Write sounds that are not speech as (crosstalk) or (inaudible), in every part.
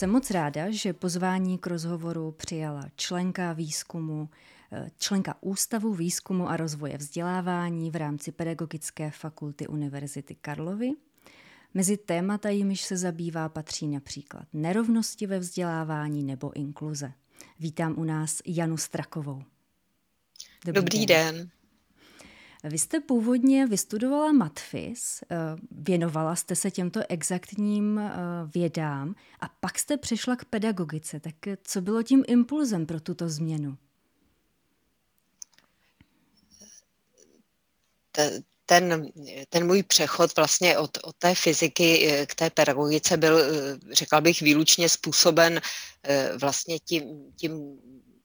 Jsem moc ráda, že pozvání k rozhovoru přijala členka výzkumu, eh, členka Ústavu výzkumu a rozvoje vzdělávání v rámci Pedagogické fakulty Univerzity Karlovy. Mezi témata, jimiž se zabývá, patří například nerovnosti ve vzdělávání nebo inkluze. Vítám u nás Janu Strakovou. Dobrý, Dobrý den. den. Vy jste původně vystudovala matfis, eh, věnovala jste se těmto exaktním eh, vědám a pak jste přešla k pedagogice. Tak co bylo tím impulzem pro tuto změnu? ten, ten můj přechod vlastně od, od té fyziky eh, k té pedagogice byl, řekla bych, výlučně způsoben vlastně tím, tím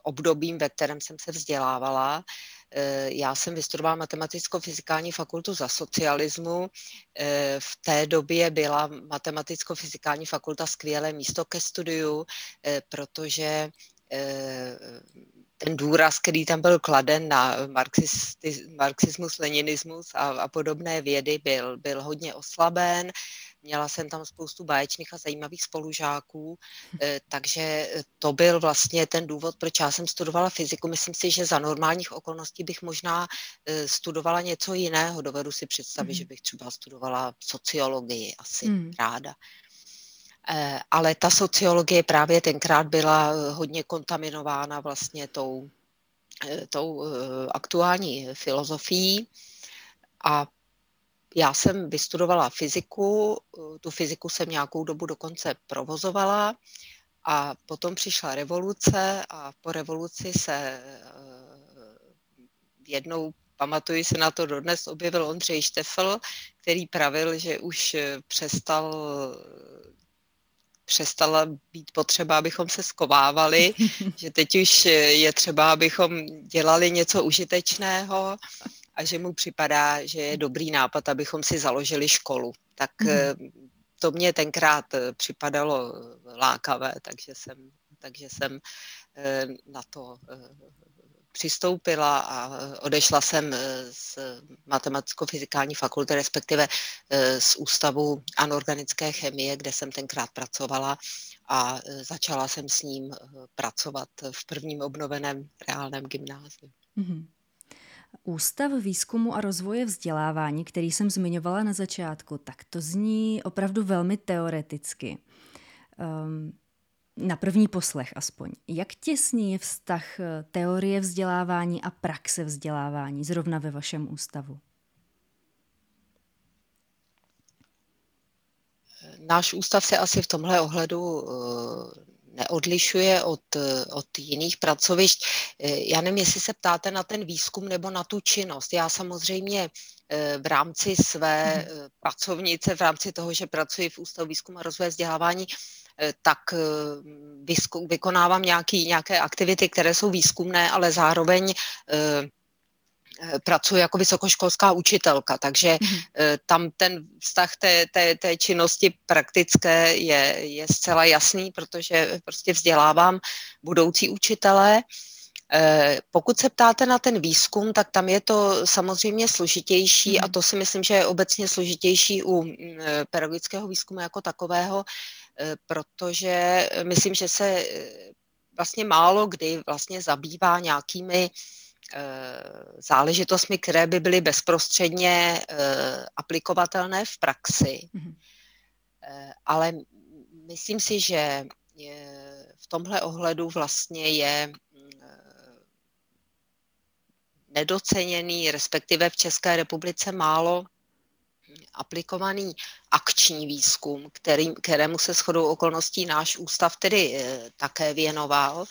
obdobím, ve kterém jsem se vzdělávala. Eh, já jsem vystudovala matematicko-fyzikální fakultu za socialismu. Eh, v té době byla matematicko-fyzikální fakulta skvělé místo ke studiu, eh, protože ten důraz, který tam byl kladen na marxismus, leninismus a, a podobné vědy, byl, byl hodně oslaben. Měla jsem tam spoustu báječných a zajímavých spolužáků, eh, takže to byl vlastně ten důvod, proč já jsem studovala fyziku. Myslím si, že za normálních okolností bych možná eh, studovala něco jiného. Dovedu si představit, mm. že bych třeba studovala sociologii asi mm. ráda. Eh, ale ta sociologie právě tenkrát byla hodně kontaminována vlastně tou, tou aktuální filozofií a já jsem vystudovala fyziku, tu fyziku jsem nějakou dobu dokonce provozovala a potom přišla revoluce a po revoluci se eh, jednou pamatuji se na to dodnes, objevil Ondřej Štefel, který pravil, že už přestal přestala být potřeba, abychom se skovávali, (laughs) že teď už je třeba, abychom dělali něco užitečného a že mu připadá, že je dobrý nápad, abychom si založili školu. Tak mm. to mě tenkrát eh, připadalo lákavé, takže jsem, takže jsem eh, na to přistoupila a odešla jsem z matematicko-fyzikální fakulty, respektive z Ústavu anorganické chemie, kde jsem tenkrát pracovala a začala jsem s ním pracovat v prvním obnoveném reálném gymnáziu. Mm-hmm. Ústav výzkumu a rozvoje vzdělávání, který jsem zmiňovala na začátku, tak to zní opravdu velmi teoreticky. Um, na první poslech aspoň. Jak těsný je vztah eh, teorie vzdělávání a praxe vzdělávání zrovna ve vašem ústavu? Náš ústav se asi v tomhle ohledu eh, neodlišuje od, od jiných pracovišť. Eh, já nevím, jestli se ptáte na ten výzkum nebo na tu činnost. Já samozřejmě eh, v rámci své mhm. eh, pracovnice, v rámci toho, že pracuji v Ústavu výzkumu a rozvoje vzdělávání, tak vykonávám nějaký, nějaké aktivity, které jsou výzkumné, ale zároveň pracuji jako vysokoškolská učitelka, takže mm-hmm. tam ten vztah té, té, té činnosti praktické je, je zcela jasný, protože prostě vzdělávám budoucí učitele. Eh, pokud se ptáte na ten výzkum, tak tam je to samozřejmě složitější a to si myslím, že je obecně složitější u mm, pedagogického výzkumu jako takového, protože myslím, že se vlastně málo kdy vlastně zabývá nějakými Eh, záležitostmi, které by byly bezprostředně eh, aplikovatelné v praxi. Mm-hmm. Ale myslím si, že v tomhle ohledu vlastně je nedoceněný, respektive v České republice málo aplikovaný akční výzkum, který, kterému se shodou okolností náš ústav tedy také věnoval.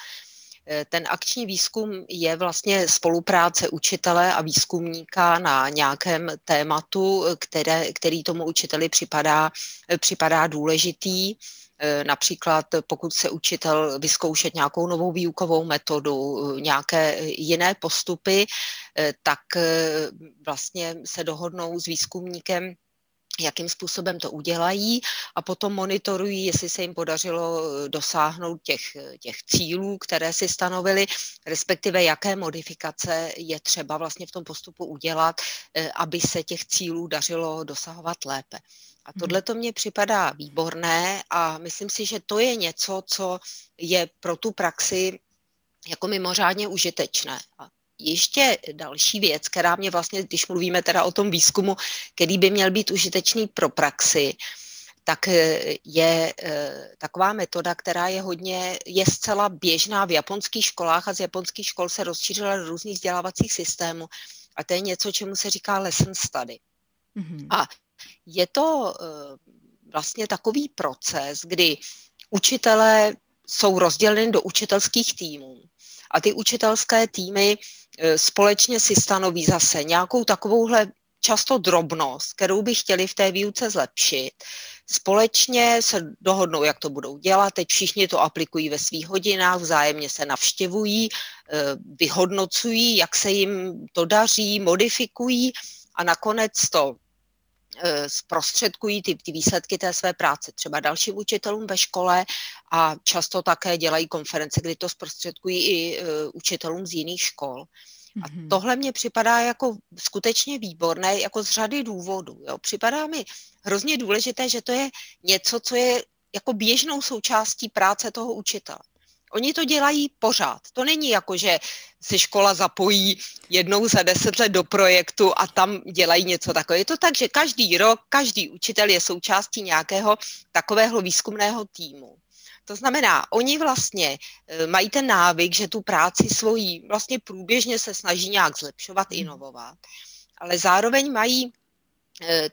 Eh, ten akční výzkum je vlastně spolupráce učitele a výzkumníka na nějakém tématu, které, který tomu učiteli připadá, eh, připadá důležitý. Eh, například pokud se učitel vyzkoušet nějakou novou výukovou metodu, nějaké jiné postupy, tak vlastně se dohodnou s výzkumníkem jakým způsobem to udělají a potom monitorují, jestli se jim podařilo eh, dosáhnout těch, těch cílů, které si stanovili, respektive jaké modifikace je třeba vlastně v tom postupu udělat, eh, aby se těch cílů dařilo dosahovat lépe. A hmm. tohle to mně připadá výborné a myslím si, že to je něco, co je pro tu praxi jako mimořádně užitečné. A ještě další věc, která mě vlastně, když mluvíme teda o tom výzkumu, který by měl být užitečný pro praxi, tak eh, je eh, taková metoda, která je hodně, je zcela běžná v japonských školách a z japonských škol se rozšířila do různých vzdělávacích systémů. A to je něco, čemu se říká lesson study. Mm-hmm. A je to eh, vlastně takový proces, kdy učitelé jsou rozděleni do učitelských týmů. A ty učitelské týmy společně si stanoví zase nějakou takovouhle často drobnost, kterou by chtěli v té výuce zlepšit. Společně se dohodnou, jak to budou dělat. Teď všichni to aplikují ve svých hodinách, vzájemně se navštěvují, e, vyhodnocují, jak se jim to daří, modifikují a nakonec to e, zprostředkují ty, ty výsledky té své práce třeba dalším učitelům ve škole a často také dělají konference, kdy to zprostředkují i uh, učitelům z jiných škol. A mhm. tohle mě připadá jako skutečně výborné, jako z řady důvodů. Jo. Připadá mi hrozně důležité, že to je něco, co je jako běžnou součástí práce toho učitele. Oni to dělají pořád. To není jako, že se škola zapojí jednou za deset let do projektu a tam dělají něco takového. Je to tak, že každý rok, každý učitel je součástí nějakého takového výzkumného týmu. To znamená, oni vlastně eh, mají ten návyk, že tu práci svojí vlastně průběžně se snaží nějak zlepšovat, hmm. inovovat, ale zároveň mají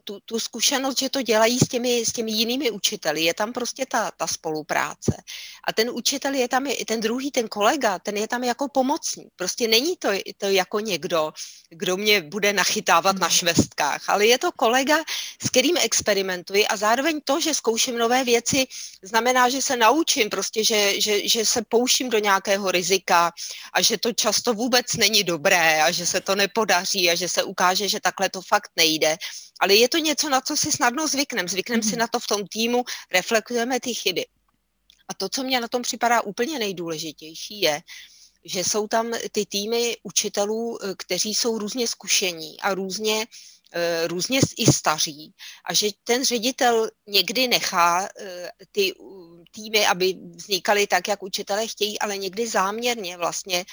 tu, tu zkušenost, že to dělají s těmi, s těmi jinými učiteli. Je tam prostě ta, ta spolupráce. A ten učitel je tam, ten druhý, ten kolega, ten je tam jako pomocník. Prostě není to, to jako někdo, kdo mě bude nachytávat na hmm. švestkách, ale je to kolega, s kterým experimentuji a zároveň to, že zkouším nové věci, znamená, že se naučím, prostě, že, že, že se pouším do nějakého rizika a že to často vůbec není dobré a že se to nepodaří a že se ukáže, že takhle to fakt nejde ale je to něco, na co si snadno zvyknem. Zvyknem si mhm. na to v tom týmu, reflektujeme ty chyby. A to, co mě na tom připadá úplně nejdůležitější, je, že jsou tam ty týmy učitelů, eh, kteří jsou různě zkušení a různě, eh, různě i staří a že ten ředitel někdy nechá eh, ty týmy, aby vznikaly tak, jak učitelé chtějí, ale někdy záměrně vlastně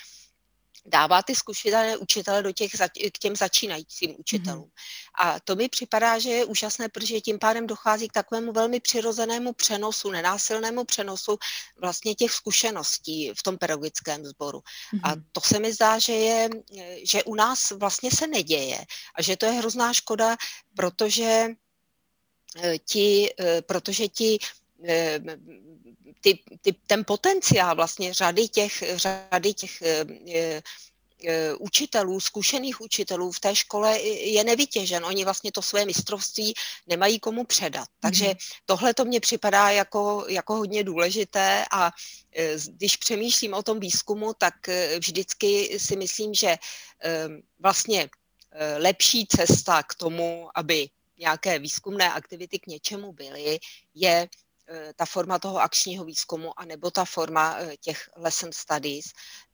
dává ty zkušené učitele do těch, k těm začínajícím učitelům. Mm-hmm. A to mi připadá, že je úžasné, protože tím pádem dochází k takovému velmi přirozenému přenosu, nenásilnému přenosu vlastně těch zkušeností v tom pedagogickém sboru. Mm-hmm. A to se mi zdá, že, je, že u nás vlastně se neděje a že to je hrozná škoda, protože eh, ti, eh, protože ti ty, ty, ten potenciál vlastně řady těch, řady těch e, e, učitelů, zkušených učitelů v té škole je nevytěžen. Oni vlastně to své mistrovství nemají komu předat. Takže mm. tohle to mně připadá jako, jako hodně důležité a když přemýšlím o tom výzkumu, tak vždycky si myslím, že vlastně lepší cesta k tomu, aby nějaké výzkumné aktivity k něčemu byly, je Eh, ta forma toho akčního výzkumu, anebo ta forma eh, těch lesson studies,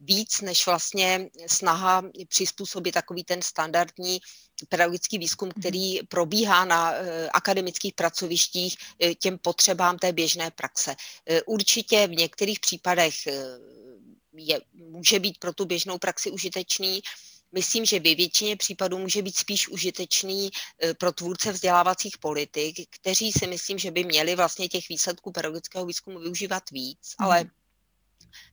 víc než vlastně snaha přizpůsobit takový ten standardní pedagogický výzkum, mhm. který probíhá na eh, akademických pracovištích těm potřebám té běžné praxe. Určitě v některých případech je, může být pro tu běžnou praxi užitečný, myslím, že ve většině případů může být spíš užitečný eh, pro tvůrce vzdělávacích politik, kteří si myslím, že by měli vlastně těch výsledků pedagogického výzkumu využívat víc, mm. ale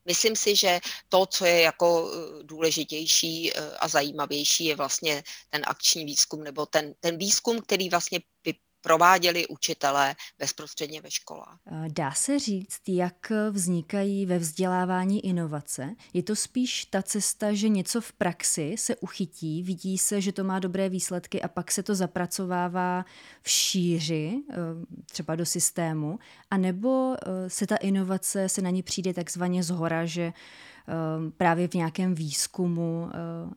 Myslím si, že to, co je jako eh, důležitější eh, a zajímavější, je vlastně ten akční výzkum nebo ten, ten výzkum, který vlastně prováděli učitelé bezprostředně ve školách. Dá se říct, jak vznikají ve vzdělávání inovace? Je to spíš ta cesta, že něco v praxi se uchytí, vidí se, že to má dobré výsledky a pak se to zapracovává v šíři, eh, třeba do systému, anebo eh, se ta inovace, se na ní přijde takzvaně zhora, že právě v nějakém výzkumu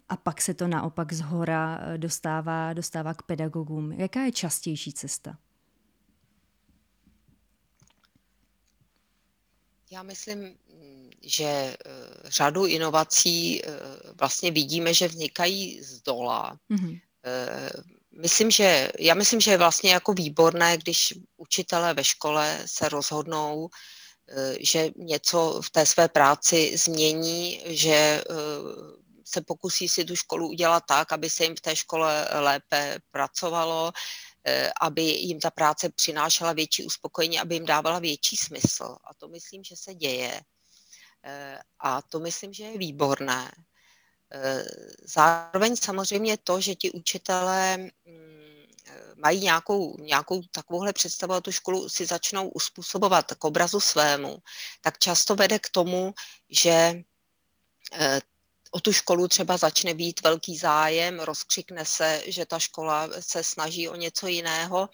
a pak se to naopak z hora dostává, dostává k pedagogům. Jaká je častější cesta? Já myslím, že eh, řadu inovací eh, vlastně vidíme, že vznikají z dola. Mm-hmm. Myslím, že, já myslím, že je vlastně jako výborné, když učitelé ve škole se rozhodnou, že něco v té své práci změní, že se pokusí si tu školu udělat tak, aby se jim v té škole lépe pracovalo, Eh, aby jim ta práce přinášela větší uspokojení, aby jim dávala větší smysl. A to myslím, že se děje. Eh, a to myslím, že je výborné. Eh, zároveň samozřejmě to, že ti učitelé mm, mají nějakou, nějakou takovouhle představu a tu školu si začnou uspůsobovat k obrazu svému, tak často vede k tomu, že o tu školu třeba začne být velký zájem, rozkřikne se, že ta škola se snaží o něco jiného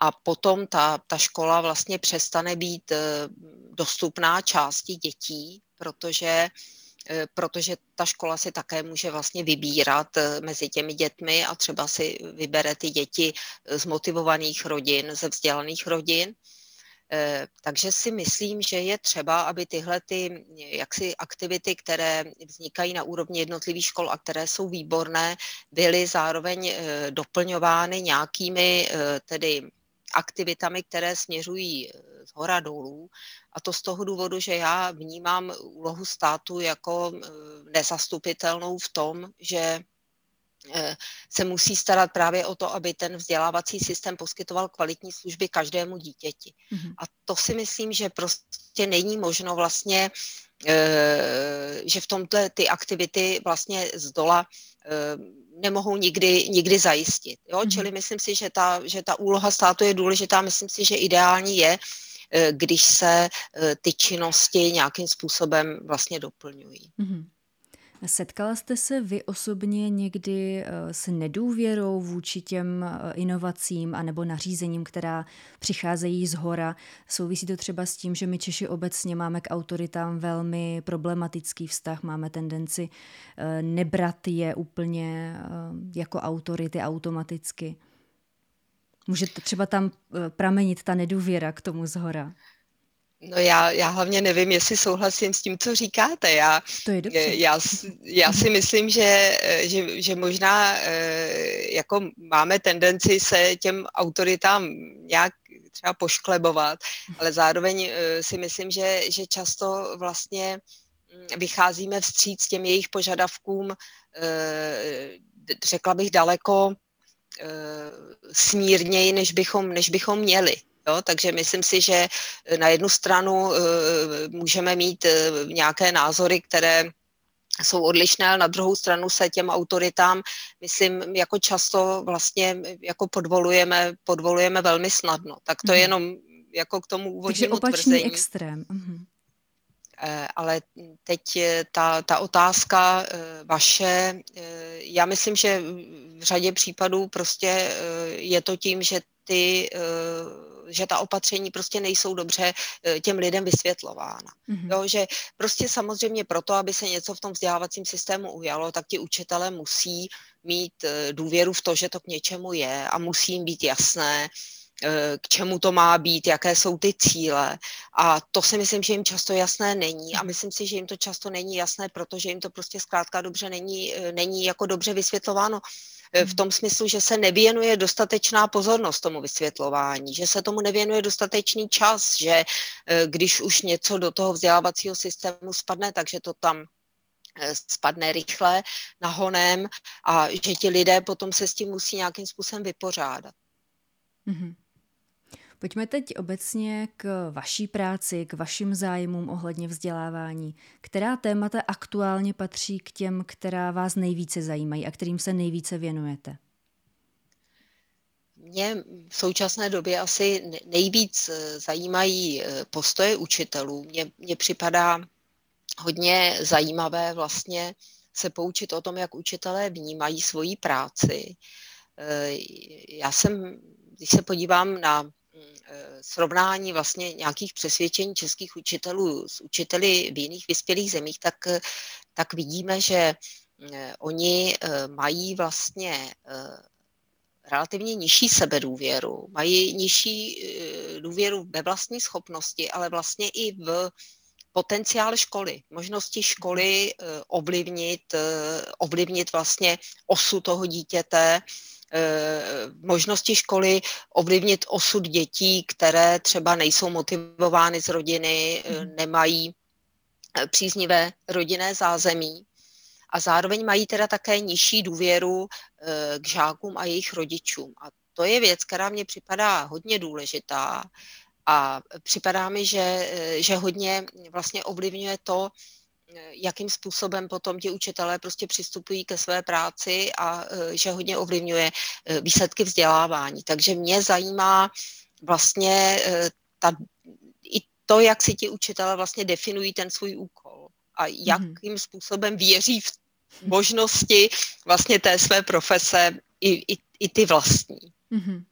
a potom ta, ta škola vlastně přestane být eh, dostupná části dětí, protože eh, protože ta škola si také může vlastně vybírat eh, mezi těmi dětmi a třeba si vybere ty děti z motivovaných rodin, ze vzdělaných rodin. Eh, takže si myslím, že je třeba, aby tyhle ty jaksi aktivity, které vznikají na úrovni jednotlivých škol a které jsou výborné, byly zároveň eh, doplňovány nějakými eh, tedy aktivitami, které směřují z hora dolů. A to z toho důvodu, že já vnímám úlohu státu jako nezastupitelnou v tom, že Eh, se musí starat právě o to, aby ten vzdělávací systém poskytoval kvalitní služby každému dítěti. Mm-hmm. A to si myslím, že prostě není možno vlastně, eh, že v tomto ty aktivity vlastně z dola eh, nemohou nikdy, nikdy zajistit. Jo? Mm-hmm. Čili myslím si, že ta, že ta úloha státu je důležitá, myslím si, že ideální je, když se ty činnosti nějakým způsobem vlastně doplňují. Mm-hmm. Setkala jste se vy osobně někdy eh, s nedůvěrou vůči těm inovacím anebo nařízením, která přicházejí z hora? Souvisí to třeba s tím, že my Češi obecně máme k autoritám velmi problematický vztah, máme tendenci nebrat je úplně jako autority automaticky. Může třeba tam pramenit ta nedůvěra k tomu z hora? No já, já hlavně nevím, jestli souhlasím s tím, co říkáte. Já, to je dobře. Já, já si myslím, že, že, že možná eh, jako máme tendenci se těm autoritám nějak třeba pošklebovat, ale zároveň eh, si myslím, že, že často vlastně hm, vycházíme vstříc těm jejich požadavkům, eh, řekla bych daleko smírněji, než bychom, než bychom měli. Jo, takže myslím si, že eh, na jednu stranu uh, můžeme mít uh, nějaké názory, které jsou odlišné, ale na druhou stranu se těm autoritám, myslím, jako často vlastně jako podvolujeme, podvolujeme velmi snadno. Tak to mm. jenom jako k tomu úvodnímu Takže tvrzení. extrém. Mm. Ale teď ta, ta otázka vaše, já myslím, že v řadě případů prostě je to tím, že ty že ta opatření prostě nejsou dobře eh, těm lidem vysvětlována. Mm-hmm. Jo, že prostě samozřejmě proto, aby se něco v tom vzdělávacím systému ujalo, tak ti učitele musí mít eh, důvěru v to, že to k něčemu je a musí jim být jasné, eh, k čemu to má být, jaké jsou ty cíle. A to si myslím, že jim často jasné není. A myslím si, že jim to často není jasné, protože jim to prostě zkrátka dobře není, není jako dobře vysvětlováno v hmm. tom smyslu, že se nevěnuje dostatečná pozornost tomu vysvětlování, že se tomu nevěnuje dostatečný čas, že eh, když už něco do toho vzdělávacího systému spadne, takže to tam eh, spadne rychle nahonem a že ti lidé potom se s tím musí nějakým způsobem vypořádat. Mm-hmm. Pojďme teď obecně k vaší práci, k vašim zájmům ohledně vzdělávání. Která témata aktuálně patří k těm, která vás nejvíce zajímají a kterým se nejvíce věnujete? Mě v současné době asi nejvíc eh, zajímají eh, postoje učitelů. Mně, mně připadá hodně zajímavé vlastně se poučit o tom, jak učitelé vnímají svoji práci. Eh, já jsem, když se podívám na srovnání vlastně nějakých přesvědčení českých učitelů s učiteli v jiných vyspělých zemích, tak, tak vidíme, že oni mají vlastně relativně nižší sebedůvěru, mají nižší důvěru ve vlastní schopnosti, ale vlastně i v potenciál školy, možnosti školy eh, ovlivnit, eh, ovlivnit vlastně osu toho dítěte, eh, možnosti školy ovlivnit osud dětí, které třeba nejsou motivovány z rodiny, mhm. nemají příznivé rodinné zázemí a zároveň mají teda také nižší důvěru k žákům a jejich rodičům. A to je věc, která mě připadá hodně důležitá, a připadá mi, že, že hodně vlastně ovlivňuje to, jakým způsobem potom ti učitelé prostě přistupují ke své práci a že hodně ovlivňuje výsledky vzdělávání. Takže mě zajímá vlastně ta, i to, jak si ti učitelé vlastně definují ten svůj úkol a mhm. jakým způsobem věří v možnosti vlastně té své profese i, i, i ty vlastní. Mm-hmm.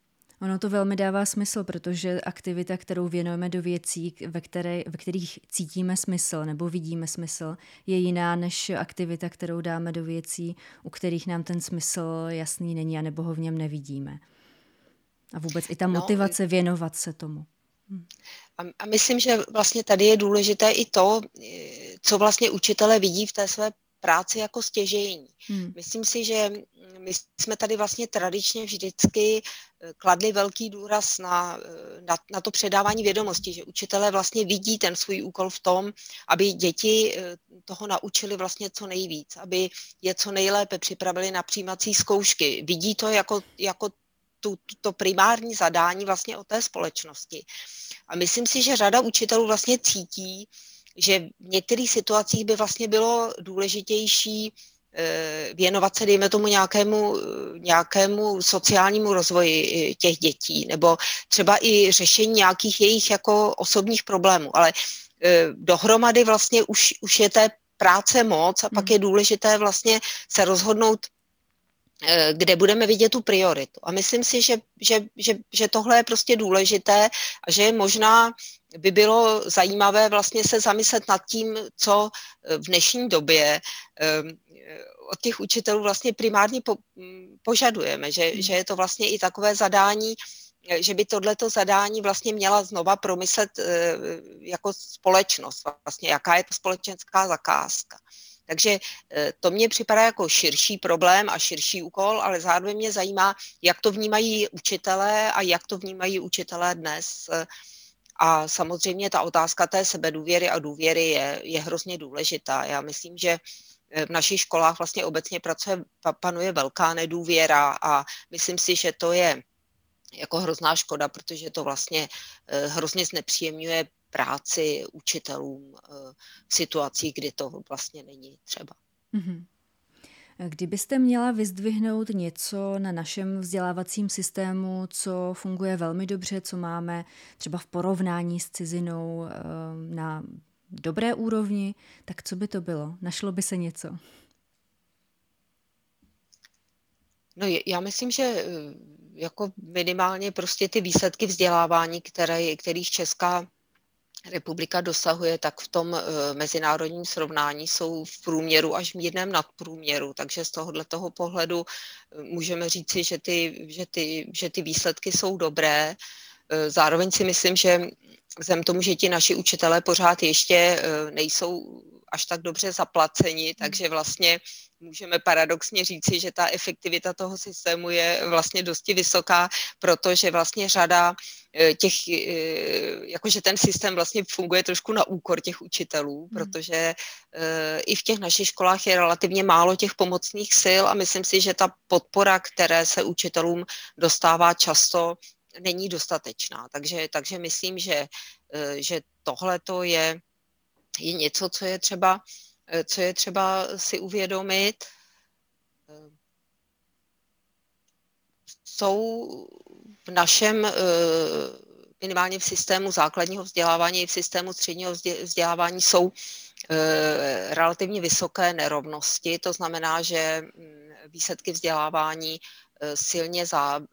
Ono to velmi dává smysl, protože aktivita, kterou věnujeme do věcí, ve, které, ve kterých cítíme smysl nebo vidíme smysl, je jiná než aktivita, kterou dáme do věcí, u kterých nám ten smysl jasný není a nebo ho v něm nevidíme. A vůbec i ta no, motivace no, věnovat se tomu. Hm. A, a myslím, že vlastně tady je důležité i to, co vlastně učitele vidí v té své práci jako stěžejní. Hmm. Myslím si, že my jsme tady vlastně tradičně vždycky eh, kladli velký důraz na, eh, na, na to předávání vědomostí, že učitelé vlastně vidí ten svůj úkol v tom, aby děti eh, toho naučili vlastně co nejvíc, aby je co nejlépe připravili na přijímací zkoušky. Vidí to jako, jako tu, to primární zadání vlastně o té společnosti. A myslím si, že řada učitelů vlastně cítí, že v některých situacích by vlastně bylo důležitější eh, věnovat se, dejme tomu, nějakému, nějakému sociálnímu rozvoji eh, těch dětí, nebo třeba i řešení nějakých jejich jako osobních problémů. Ale eh, dohromady vlastně už, už je té práce moc a pak hmm. je důležité vlastně se rozhodnout, kde budeme vidět tu prioritu. A myslím si, že, že, že, že tohle je prostě důležité a že je možná by bylo zajímavé vlastně se zamyslet nad tím, co eh, v dnešní době ehm, od těch učitelů vlastně primárně po, mm, požadujeme, že, hmm. že je to vlastně i takové zadání, eh, že by tohleto zadání vlastně měla znova promyslet eh, jako společnost, vlastně jaká je to společenská zakázka. Takže to mě připadá jako širší problém a širší úkol, ale zároveň mě zajímá, jak to vnímají učitelé a jak to vnímají učitelé dnes a samozřejmě ta otázka té sebedůvěry a důvěry je, je hrozně důležitá. Já myslím, že eh, v našich školách vlastně obecně pracuje, panuje velká nedůvěra a myslím si, že to je jako hrozná škoda, protože to vlastně eh, hrozně znepříjemňuje práci učitelům eh, v situacích, kdy to vlastně není třeba. Mm-hmm. Kdybyste měla vyzdvihnout něco na našem vzdělávacím systému, co funguje velmi dobře, co máme třeba v porovnání s cizinou eh, na dobré úrovni, tak co by to bylo? Našlo by se něco? No já myslím, že eh, jako minimálně prostě ty výsledky vzdělávání, které, kterých Česká republika dosahuje, tak v tom eh, mezinárodním srovnání jsou v průměru až mírném nadprůměru. Takže z tohohle toho pohledu eh, můžeme říci, že ty, že, ty, že ty výsledky jsou dobré. Eh, zároveň si myslím, že vzhledem tomu, že ti naši učitelé pořád ještě nejsou až tak dobře zaplaceni, hmm. takže vlastně můžeme paradoxně říci, že ta efektivita toho systému je vlastně dosti vysoká, protože vlastně řada eh, těch, eh, jakože ten systém vlastně funguje trošku na úkor těch učitelů, hmm. protože eh, i v těch našich školách je relativně málo těch pomocných sil a myslím si, že ta podpora, které se učitelům dostává často, není dostatečná. Takže, takže myslím, že, že tohle to je, je něco, co je třeba Eh, co je třeba si uvědomit. Eh, jsou v našem eh, minimálně v systému základního vzdělávání i v systému středního vzdělávání jsou relativně vysoké nerovnosti. To znamená, že mm, výsledky vzdělávání silně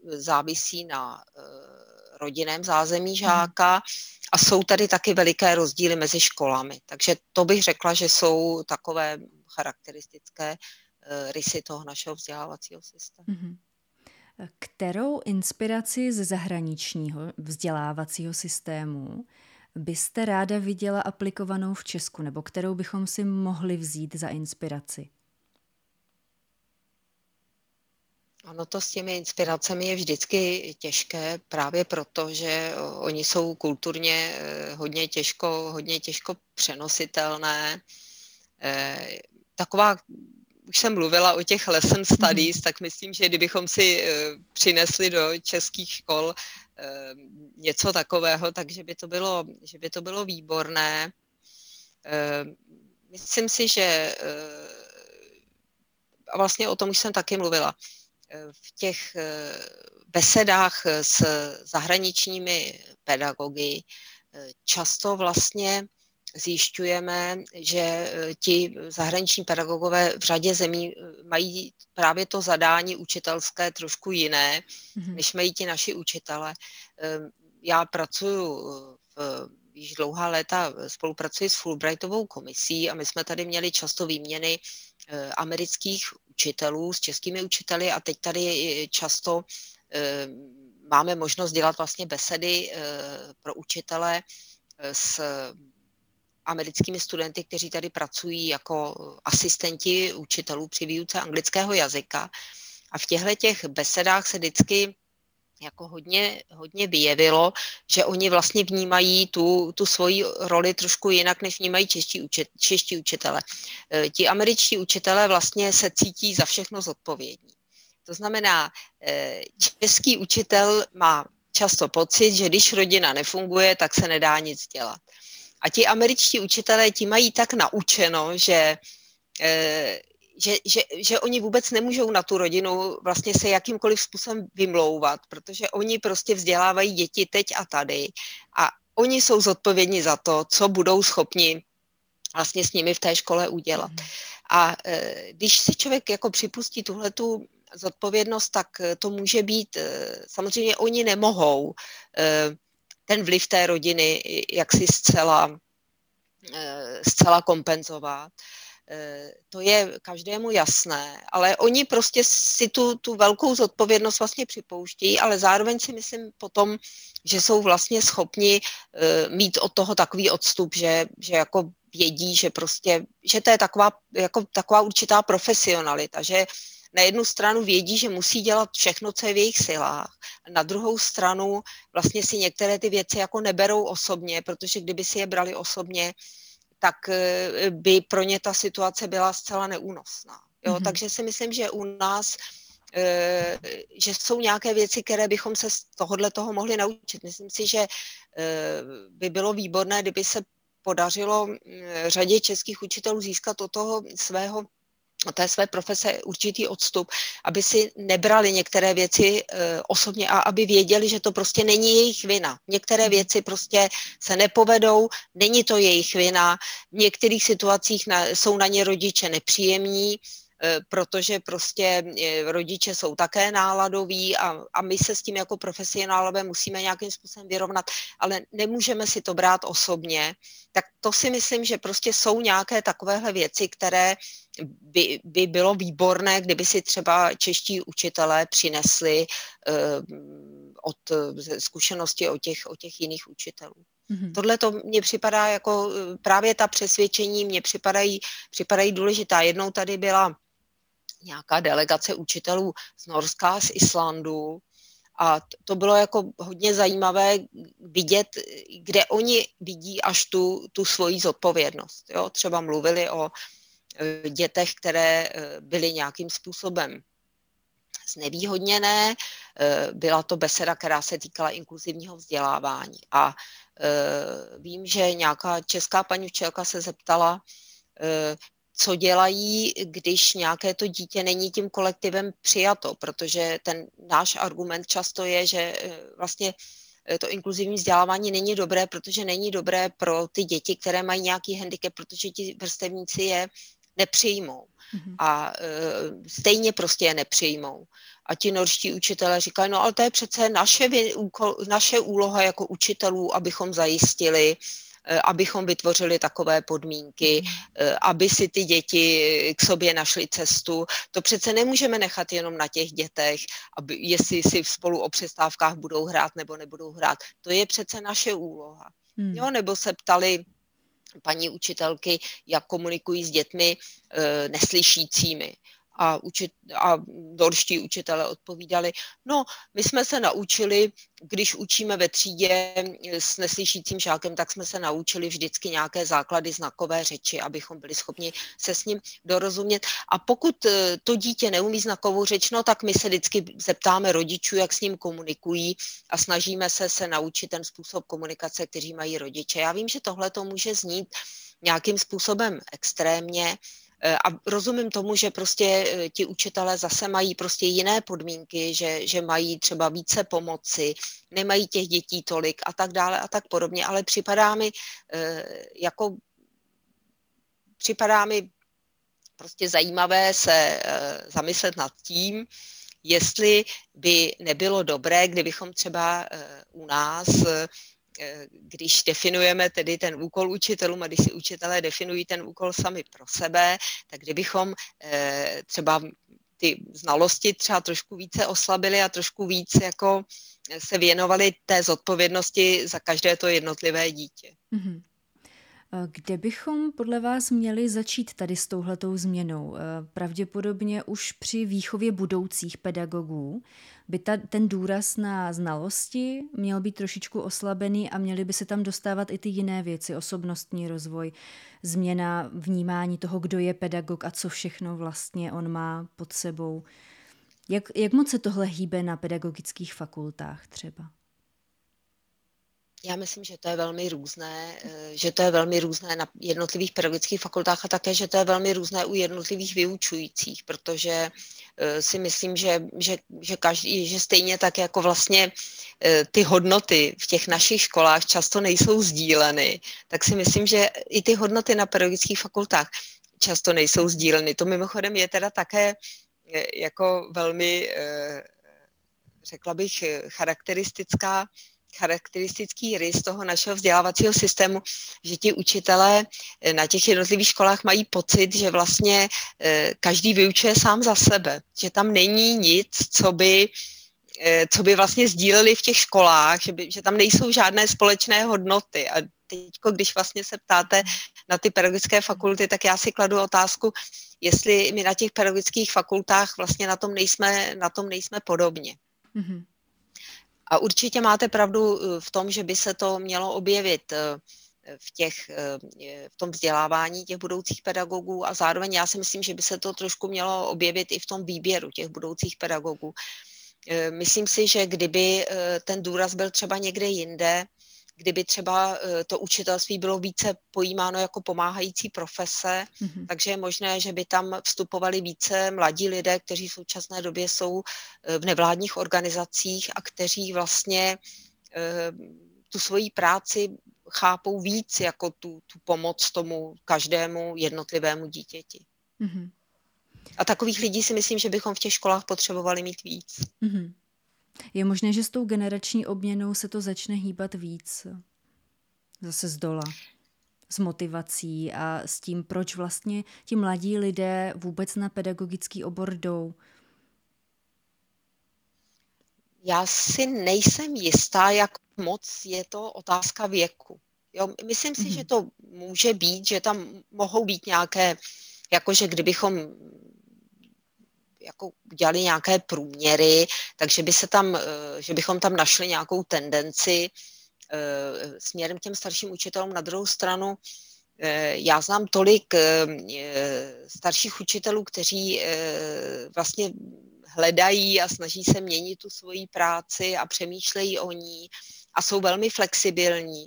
závisí na rodinném zázemí žáka a jsou tady taky veliké rozdíly mezi školami. Takže to bych řekla, že jsou takové charakteristické rysy toho našeho vzdělávacího systému. Mm-hmm. Kterou inspiraci ze zahraničního vzdělávacího systému byste ráda viděla aplikovanou v Česku, nebo kterou bychom si mohli vzít za inspiraci? Ono to s těmi inspiracemi je vždycky těžké, právě proto, že oni jsou kulturně eh, hodně těžko, hodně těžko přenositelné. Eh, taková už jsem mluvila o těch lesson studies, mm-hmm. tak myslím, že kdybychom si uh, přinesli do českých škol něco takového, takže by to bylo, že by to bylo výborné. Myslím si, že a vlastně o tom už jsem taky mluvila, v těch besedách s zahraničními pedagogy často vlastně zjišťujeme, že eh, ti zahraniční pedagogové v řadě zemí eh, mají právě to zadání učitelské trošku jiné, mm-hmm. než mají ti naši učitele. Ehm, já pracuji v již dlouhá léta spolupracuji s Fulbrightovou komisí a my jsme tady měli často výměny eh, amerických učitelů s českými učiteli a teď tady často ehm, máme možnost dělat vlastně besedy pro učitele s americkými studenty, kteří tady pracují jako asistenti učitelů při výuce anglického jazyka. A v těchto těch besedách se vždycky jako hodně, hodně vyjevilo, že oni vlastně vnímají tu, tu svoji roli trošku jinak, než vnímají čeští, učit, čeští učitele. E, ti američtí učitele vlastně se cítí za všechno zodpovědní. To znamená, e, český učitel má často pocit, že když rodina nefunguje, tak se nedá nic dělat. A ti američtí učitelé ti mají tak naučeno, že, eh, že, že, že oni vůbec nemůžou na tu rodinu vlastně se jakýmkoliv způsobem vymlouvat, protože oni prostě vzdělávají děti teď a tady a oni jsou zodpovědní za to, co budou schopni vlastně s nimi v té škole udělat. Mhm. A e, když si člověk jako připustí tuhletu zodpovědnost, tak to může být, e, samozřejmě oni nemohou e, ten vliv té rodiny jak si zcela, zcela kompenzovat. Eh, to je každému jasné, ale oni prostě si tu, tu velkou zodpovědnost vlastně připouštějí, ale zároveň si myslím potom, že jsou vlastně schopni eh, mít od toho takový odstup, že, že jako vědí, že prostě, že to je taková, jako taková určitá profesionalita, že na jednu stranu vědí, že musí dělat všechno, co je v jejich silách. Na druhou stranu vlastně si některé ty věci jako neberou osobně, protože kdyby si je brali osobně, tak eh, by pro ně ta situace byla zcela neúnosná. Jo? Mm-hmm. Takže si myslím, že u nás eh, že jsou nějaké věci, které bychom se z tohohle toho mohli naučit. Myslím si, že eh, by bylo výborné, kdyby se podařilo řadě českých učitelů získat od toho svého té své profese určitý odstup, aby si nebrali některé věci e, osobně a aby věděli, že to prostě není jejich vina. Některé hmm. věci prostě se nepovedou, není to jejich vina, v některých situacích na, jsou na ně rodiče nepříjemní, protože prostě eh, rodiče jsou také náladoví a, a my se s tím jako profesionálové musíme nějakým způsobem vyrovnat, ale nemůžeme si to brát osobně. Tak to si myslím, že prostě jsou nějaké takovéhle věci, které by, by bylo výborné, kdyby si třeba čeští učitelé přinesli uh, od zkušenosti o těch, o těch jiných učitelů. Mm-hmm. Tohle to mně připadá jako právě ta přesvědčení mně připadají, připadají důležitá. Jednou tady byla nějaká delegace učitelů z Norska, z Islandu, a to bylo jako hodně zajímavé vidět, kde oni vidí až tu, tu svoji zodpovědnost. Jo? Třeba mluvili o e, dětech, které e, byly nějakým způsobem znevýhodněné. E, byla to beseda, která se týkala inkluzivního vzdělávání. A vím, že nějaká česká paní učitelka se zeptala, co dělají, když nějaké to dítě není tím kolektivem přijato, protože ten náš argument často je, že eh, vlastně eh, to inkluzivní vzdělávání není dobré, protože není dobré pro ty děti, které mají nějaký handicap, protože ti vrstevníci je nepřijmou. Mm-hmm. A stejně prostě je nepřijmou. A ti norští učitelé říkají, no ale to je přece naše, naše úloha jako učitelů, abychom zajistili, abychom vytvořili takové podmínky, mhm. eh, aby si ty děti k sobě našly cestu. To přece nemůžeme nechat jenom na těch dětech, aby, jestli si spolu o přestávkách budou hrát nebo nebudou hrát. To je přece naše úloha. Hmm. Jo, nebo se ptali paní učitelky, jak komunikují s dětmi e, neslyšícími a, učit, a dorští učitele odpovídali, no, my jsme se naučili, když učíme ve třídě s neslyšícím žákem, tak jsme se naučili vždycky nějaké základy znakové řeči, abychom byli schopni se s ním dorozumět. A pokud eh, to dítě neumí znakovou řeč, no, tak my se vždycky zeptáme rodičů, jak s ním komunikují a snažíme se se naučit ten způsob komunikace, který mají rodiče. Já vím, že tohle to může znít nějakým způsobem extrémně, a rozumím tomu, že prostě eh, ti učitelé zase mají prostě jiné podmínky, že, že mají třeba více pomoci, nemají těch dětí tolik a tak dále a tak podobně, ale připadá mi eh, jako připadá mi prostě zajímavé se zamyslet nad tím, jestli by nebylo dobré, kdybychom třeba u nás Eh, když definujeme tedy ten úkol učitelům a když si učitelé definují ten úkol sami pro sebe, tak kdybychom eh, třeba ty znalosti třeba trošku více oslabili a trošku víc jako se věnovali té zodpovědnosti za každé to jednotlivé dítě. Mm-hmm. Kde bychom podle vás měli začít tady s touhletou změnou? Eh, pravděpodobně už při výchově budoucích pedagogů by ta, ten důraz na znalosti měl být trošičku oslabený a měly by se tam dostávat i ty jiné věci, osobnostní rozvoj, změna vnímání toho, kdo je pedagog a co všechno vlastně on má pod sebou. Jak, jak moc se tohle hýbe na pedagogických fakultách třeba? Já myslím, že to je velmi různé, eh, že to je velmi různé na jednotlivých pedagogických fakultách a také, že to je velmi různé u jednotlivých vyučujících, protože eh, si myslím, že, že, že, každý, že stejně tak jako vlastně eh, ty hodnoty v těch našich školách často nejsou sdíleny, tak si myslím, že i ty hodnoty na pedagogických fakultách často nejsou sdíleny. To mimochodem je teda také jako velmi, řekla bych, charakteristická charakteristický rys toho našeho vzdělávacího systému, že ti učitelé eh, na těch jednotlivých školách mají pocit, že vlastně eh, každý vyučuje sám za sebe, že tam není nic, co by eh, co by vlastně sdíleli v těch školách, že, by, že tam nejsou žádné společné hodnoty. A teď, když vlastně se ptáte na ty pedagogické fakulty, tak já si kladu otázku, jestli my na těch pedagogických fakultách vlastně na tom nejsme, na tom nejsme podobně. Mm-hmm. A určitě máte pravdu eh, v tom, že by se to mělo objevit eh, v, těch, eh, v tom vzdělávání těch budoucích pedagogů a zároveň já si myslím, že by se to trošku mělo objevit i v tom výběru těch budoucích pedagogů. Myslím si, že kdyby ten důraz byl třeba někde jinde, kdyby třeba eh, to učitelství bylo více pojímáno jako pomáhající profese, mm-hmm. takže je možné, že by tam vstupovali více mladí lidé, kteří v současné době jsou eh, v nevládních organizacích a kteří vlastně eh, tu svoji práci chápou víc jako tu, tu pomoc tomu každému jednotlivému dítěti. Mm-hmm. A takových lidí si myslím, že bychom v těch školách potřebovali mít víc. Mm-hmm. Je možné, že s tou generační obměnou se to začne hýbat víc zase z dola s motivací a s tím, proč vlastně ti mladí lidé vůbec na pedagogický obor jdou? Já si nejsem jistá, jak moc je to otázka věku. Jo, myslím si, mm-hmm. že to může být, že tam mohou být nějaké, jakože kdybychom jako udělali nějaké průměry, takže by se tam, eh, že bychom tam našli nějakou tendenci eh, směrem k těm starším učitelům. Na druhou stranu, eh, já znám tolik starších učitelů, kteří vlastně hledají a snaží se měnit tu svoji práci a přemýšlejí o ní a jsou velmi flexibilní.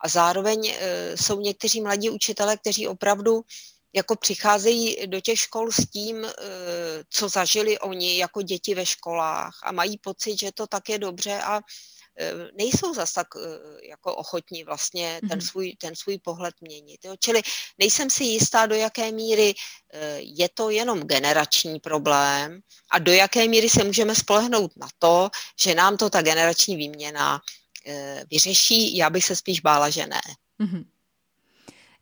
A zároveň jsou někteří mladí učitelé, kteří opravdu jako přicházejí do těch škol s tím, co zažili oni jako děti ve školách a mají pocit, že to tak je dobře a Eh, nejsou zas tak eh, jako ochotní vlastně ten mhm. svůj, ten svůj pohled měnit. Jo? Čili nejsem si jistá, do jaké míry eh, je to jenom generační problém a do jaké míry se můžeme spolehnout na to, že nám to ta generační výměna vyřeší. Já bych se spíš bála, že ne. Mm-hmm.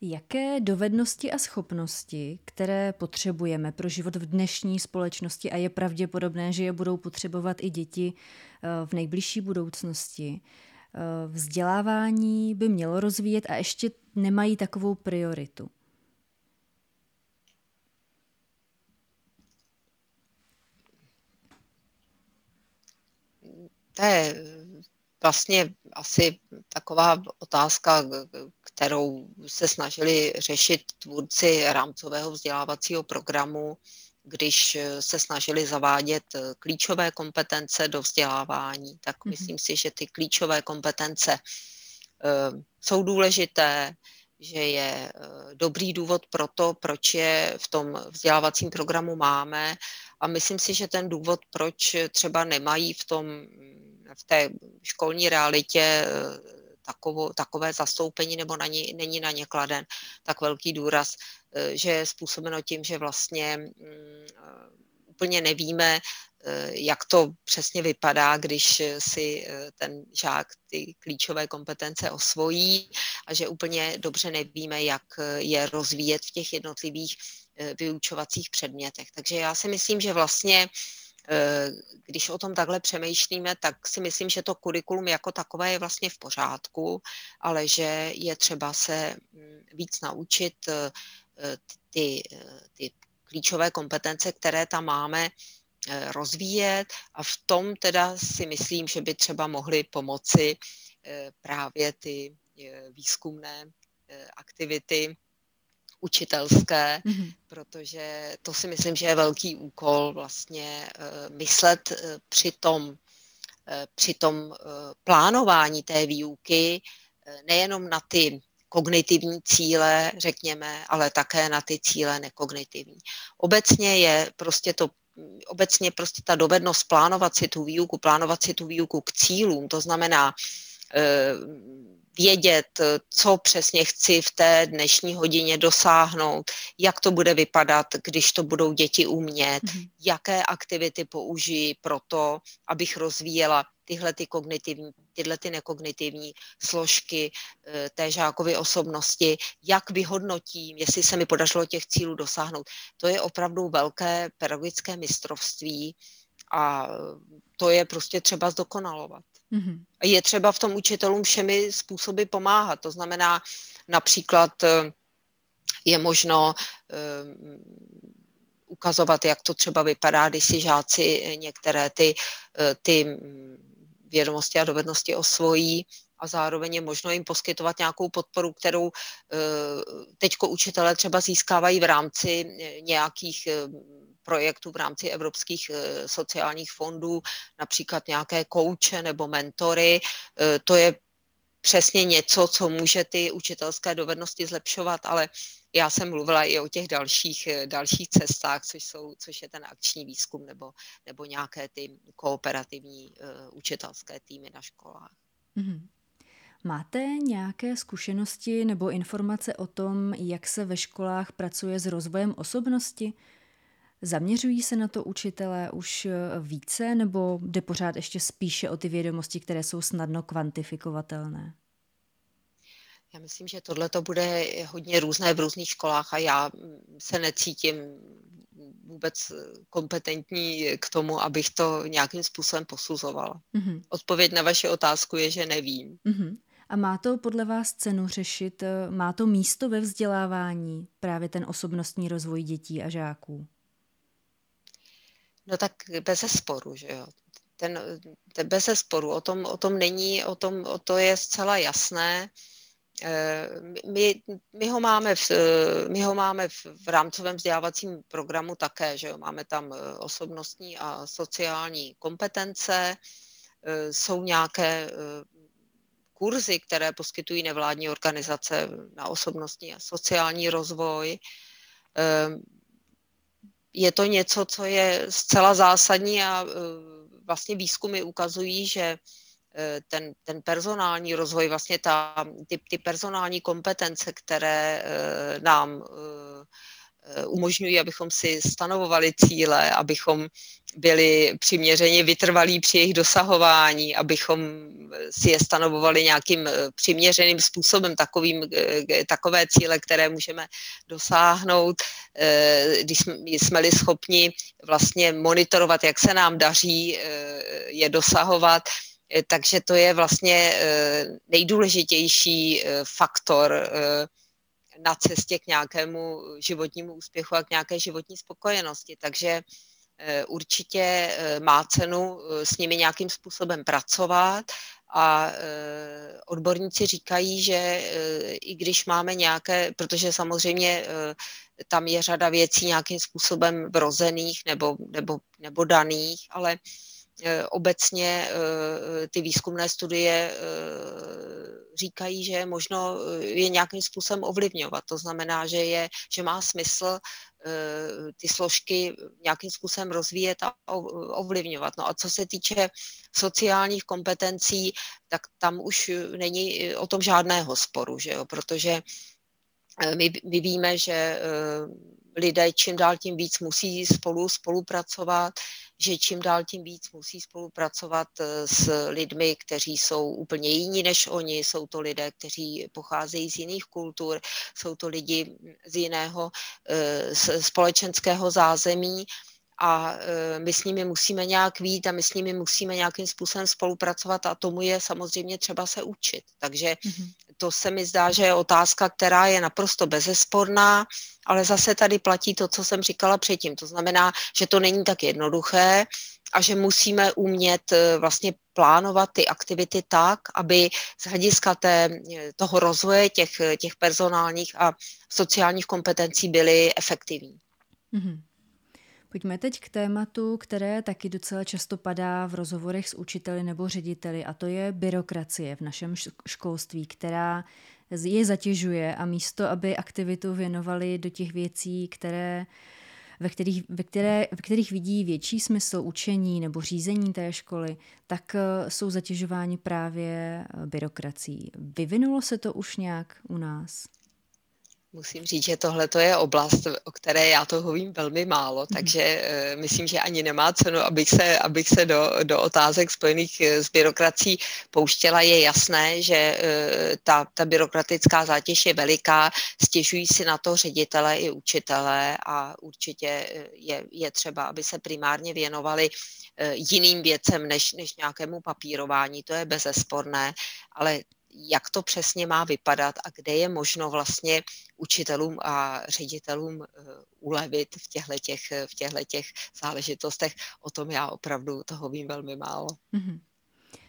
Jaké dovednosti a schopnosti, které potřebujeme pro život v dnešní společnosti a je pravděpodobné, že je budou potřebovat i děti eh, v nejbližší budoucnosti, eh, vzdělávání by mělo rozvíjet a ještě nemají takovou prioritu? To je vlastně asi taková otázka, kterou se snažili řešit tvůrci rámcového vzdělávacího programu, když se snažili zavádět klíčové kompetence do vzdělávání, tak mm-hmm. myslím si, že ty klíčové kompetence uh, jsou důležité, že je dobrý důvod pro to, proč je v tom vzdělávacím programu máme a myslím si, že ten důvod, proč třeba nemají v tom v té školní realitě eh, takovo, takové zastoupení nebo na ní, není na ně kladen tak velký důraz, eh, že je způsobeno tím, že vlastně mm, eh, úplně nevíme, jak to přesně vypadá, když si ten žák ty klíčové kompetence osvojí a že úplně dobře nevíme, jak je rozvíjet v těch jednotlivých vyučovacích předmětech. Takže já si myslím, že vlastně když o tom takhle přemýšlíme, tak si myslím, že to kurikulum jako takové je vlastně v pořádku, ale že je třeba se mm, víc naučit eh, ty, ty klíčové kompetence, které tam máme, eh, rozvíjet. A v tom teda si myslím, že by třeba mohly pomoci právě ty výzkumné aktivity, učitelské, mm-hmm. protože to si myslím, že je velký úkol vlastně uh, myslet uh, při tom, uh, při tom plánování té výuky nejenom na ty kognitivní cíle, řekněme, ale také na ty cíle nekognitivní. Obecně je prostě to obecně prostě ta dovednost plánovat si tu výuku, plánovat si tu výuku k cílům, to znamená vědět, co přesně chci v té dnešní hodině dosáhnout, jak to bude vypadat, když to budou děti umět, mm-hmm. jaké aktivity použiji pro to, abych rozvíjela tyhle ty kognitivní, tyhle ty nekognitivní složky eh, té žákovy osobnosti, jak vyhodnotím, jestli se mi podařilo těch cílů dosáhnout. To je opravdu velké pedagogické mistrovství a to je prostě třeba zdokonalovat. Mm-hmm. Je třeba v tom učitelům všemi způsoby pomáhat. To znamená, například eh, je možno um, ukazovat, jak to třeba vypadá, když si žáci některé ty, eh, ty vědomosti a dovednosti osvojí a zároveň je možno jim poskytovat nějakou podporu, kterou teďko učitelé třeba získávají v rámci nějakých projektů v rámci evropských eh, sociálních fondů, například nějaké kouče nebo mentory. Eh, to je přesně něco, co může ty učitelské dovednosti zlepšovat, ale já jsem mluvila i o těch dalších, eh, dalších cestách, což, jsou, což je ten akční výzkum nebo, nebo nějaké ty kooperativní učitelské týmy na školách. Mm-hmm. Máte nějaké zkušenosti nebo informace o tom, jak se ve školách pracuje s rozvojem osobnosti? Zaměřují se na to učitelé už eh, více nebo jde pořád ještě spíše o ty vědomosti, které jsou snadno kvantifikovatelné? Já myslím, že tohle to bude hodně různé v různých školách a já se necítím vůbec kompetentní k tomu, abych to nějakým způsobem posuzovala. Mm-hmm. Odpověď na vaši otázku je, že nevím. Mm-hmm. A má to podle vás cenu řešit, eh, má to místo ve vzdělávání, právě ten osobnostní rozvoj dětí a žáků? No tak bez sporu, že jo. Ten, ten bez sporu, o tom, o tom není, o tom, o to je zcela jasné. Eh, my, my, ho máme v, my ho máme v, rámcovém vzdělávacím programu také, že jo? máme tam eh, osobnostní a sociální kompetence, eh, jsou nějaké kurzy, které poskytují nevládní organizace na osobnostní a sociální rozvoj. Je to něco, co je zcela zásadní a vlastně výzkumy ukazují, že ten, ten personální rozvoj, vlastně ta, ty, ty personální kompetence, které nám Eh, umožňují, abychom si stanovovali cíle, abychom byli přiměřeně vytrvalí při jejich dosahování, abychom si je stanovovali nějakým eh, přiměřeným způsobem, takovým, eh, takové cíle, které můžeme dosáhnout, když jsme-li schopni vlastně monitorovat, jak se nám daří je dosahovat, takže to je vlastně nejdůležitější faktor na cestě k nějakému životnímu úspěchu a k nějaké životní spokojenosti. Takže eh, určitě eh, má cenu eh, s nimi nějakým způsobem pracovat a odborníci říkají, že i když máme nějaké, protože samozřejmě tam je řada věcí nějakým způsobem vrozených nebo, nebo, nebo daných, ale obecně ty výzkumné studie říkají, že možno eh, je nějakým způsobem ovlivňovat. To znamená, že, je, že má smysl eh, ty složky nějakým způsobem rozvíjet a ovlivňovat. No a co se týče sociálních kompetencí, tak tam už není o tom žádného sporu, že jo? protože eh, my, my víme, že lidé čím dál tím víc musí spolu spolupracovat, že čím dál tím víc musí spolupracovat eh, s lidmi, kteří jsou úplně jiní než oni, jsou to lidé, kteří pocházejí z jiných kultur, jsou to lidi z jiného eh, společenského zázemí a e, my s nimi musíme nějak vít a my s nimi musíme nějakým způsobem spolupracovat a tomu je samozřejmě třeba se učit. Takže mm-hmm. to se mi zdá, že je otázka, která je naprosto bezesporná, ale zase tady platí to, co jsem říkala předtím. To znamená, že to není tak jednoduché a že musíme umět e, vlastně plánovat ty aktivity tak, aby z hlediska té, e, toho rozvoje těch, těch personálních a sociálních kompetencí byly efektivní. Mm-hmm. Pojďme teď k tématu, které taky docela často padá v rozhovorech s učiteli nebo řediteli, a to je byrokracie v našem školství, která je zatěžuje a místo, aby aktivitu věnovali do těch věcí, které ve kterých, ve, které, ve kterých vidí větší smysl učení nebo řízení té školy, tak eh, jsou zatěžováni právě eh, byrokracií. Vyvinulo se to už nějak u nás? Musím říct, že tohle je oblast, o které já toho vím velmi málo, mm. takže uh, myslím, že ani nemá cenu, abych se, abych se do, do otázek spojených eh, s byrokrací pouštěla. Je jasné, že uh, ta, ta byrokratická zátěž je veliká, stěžují si na to ředitele i učitelé a určitě je, je třeba, aby se primárně věnovali jiným věcem než, než nějakému papírování, to je bezesporné, ale jak to přesně má vypadat a kde je možno vlastně učitelům a ředitelům eh, ulevit v těchto těch, v těch záležitostech. O tom já opravdu toho vím velmi málo. Mm-hmm.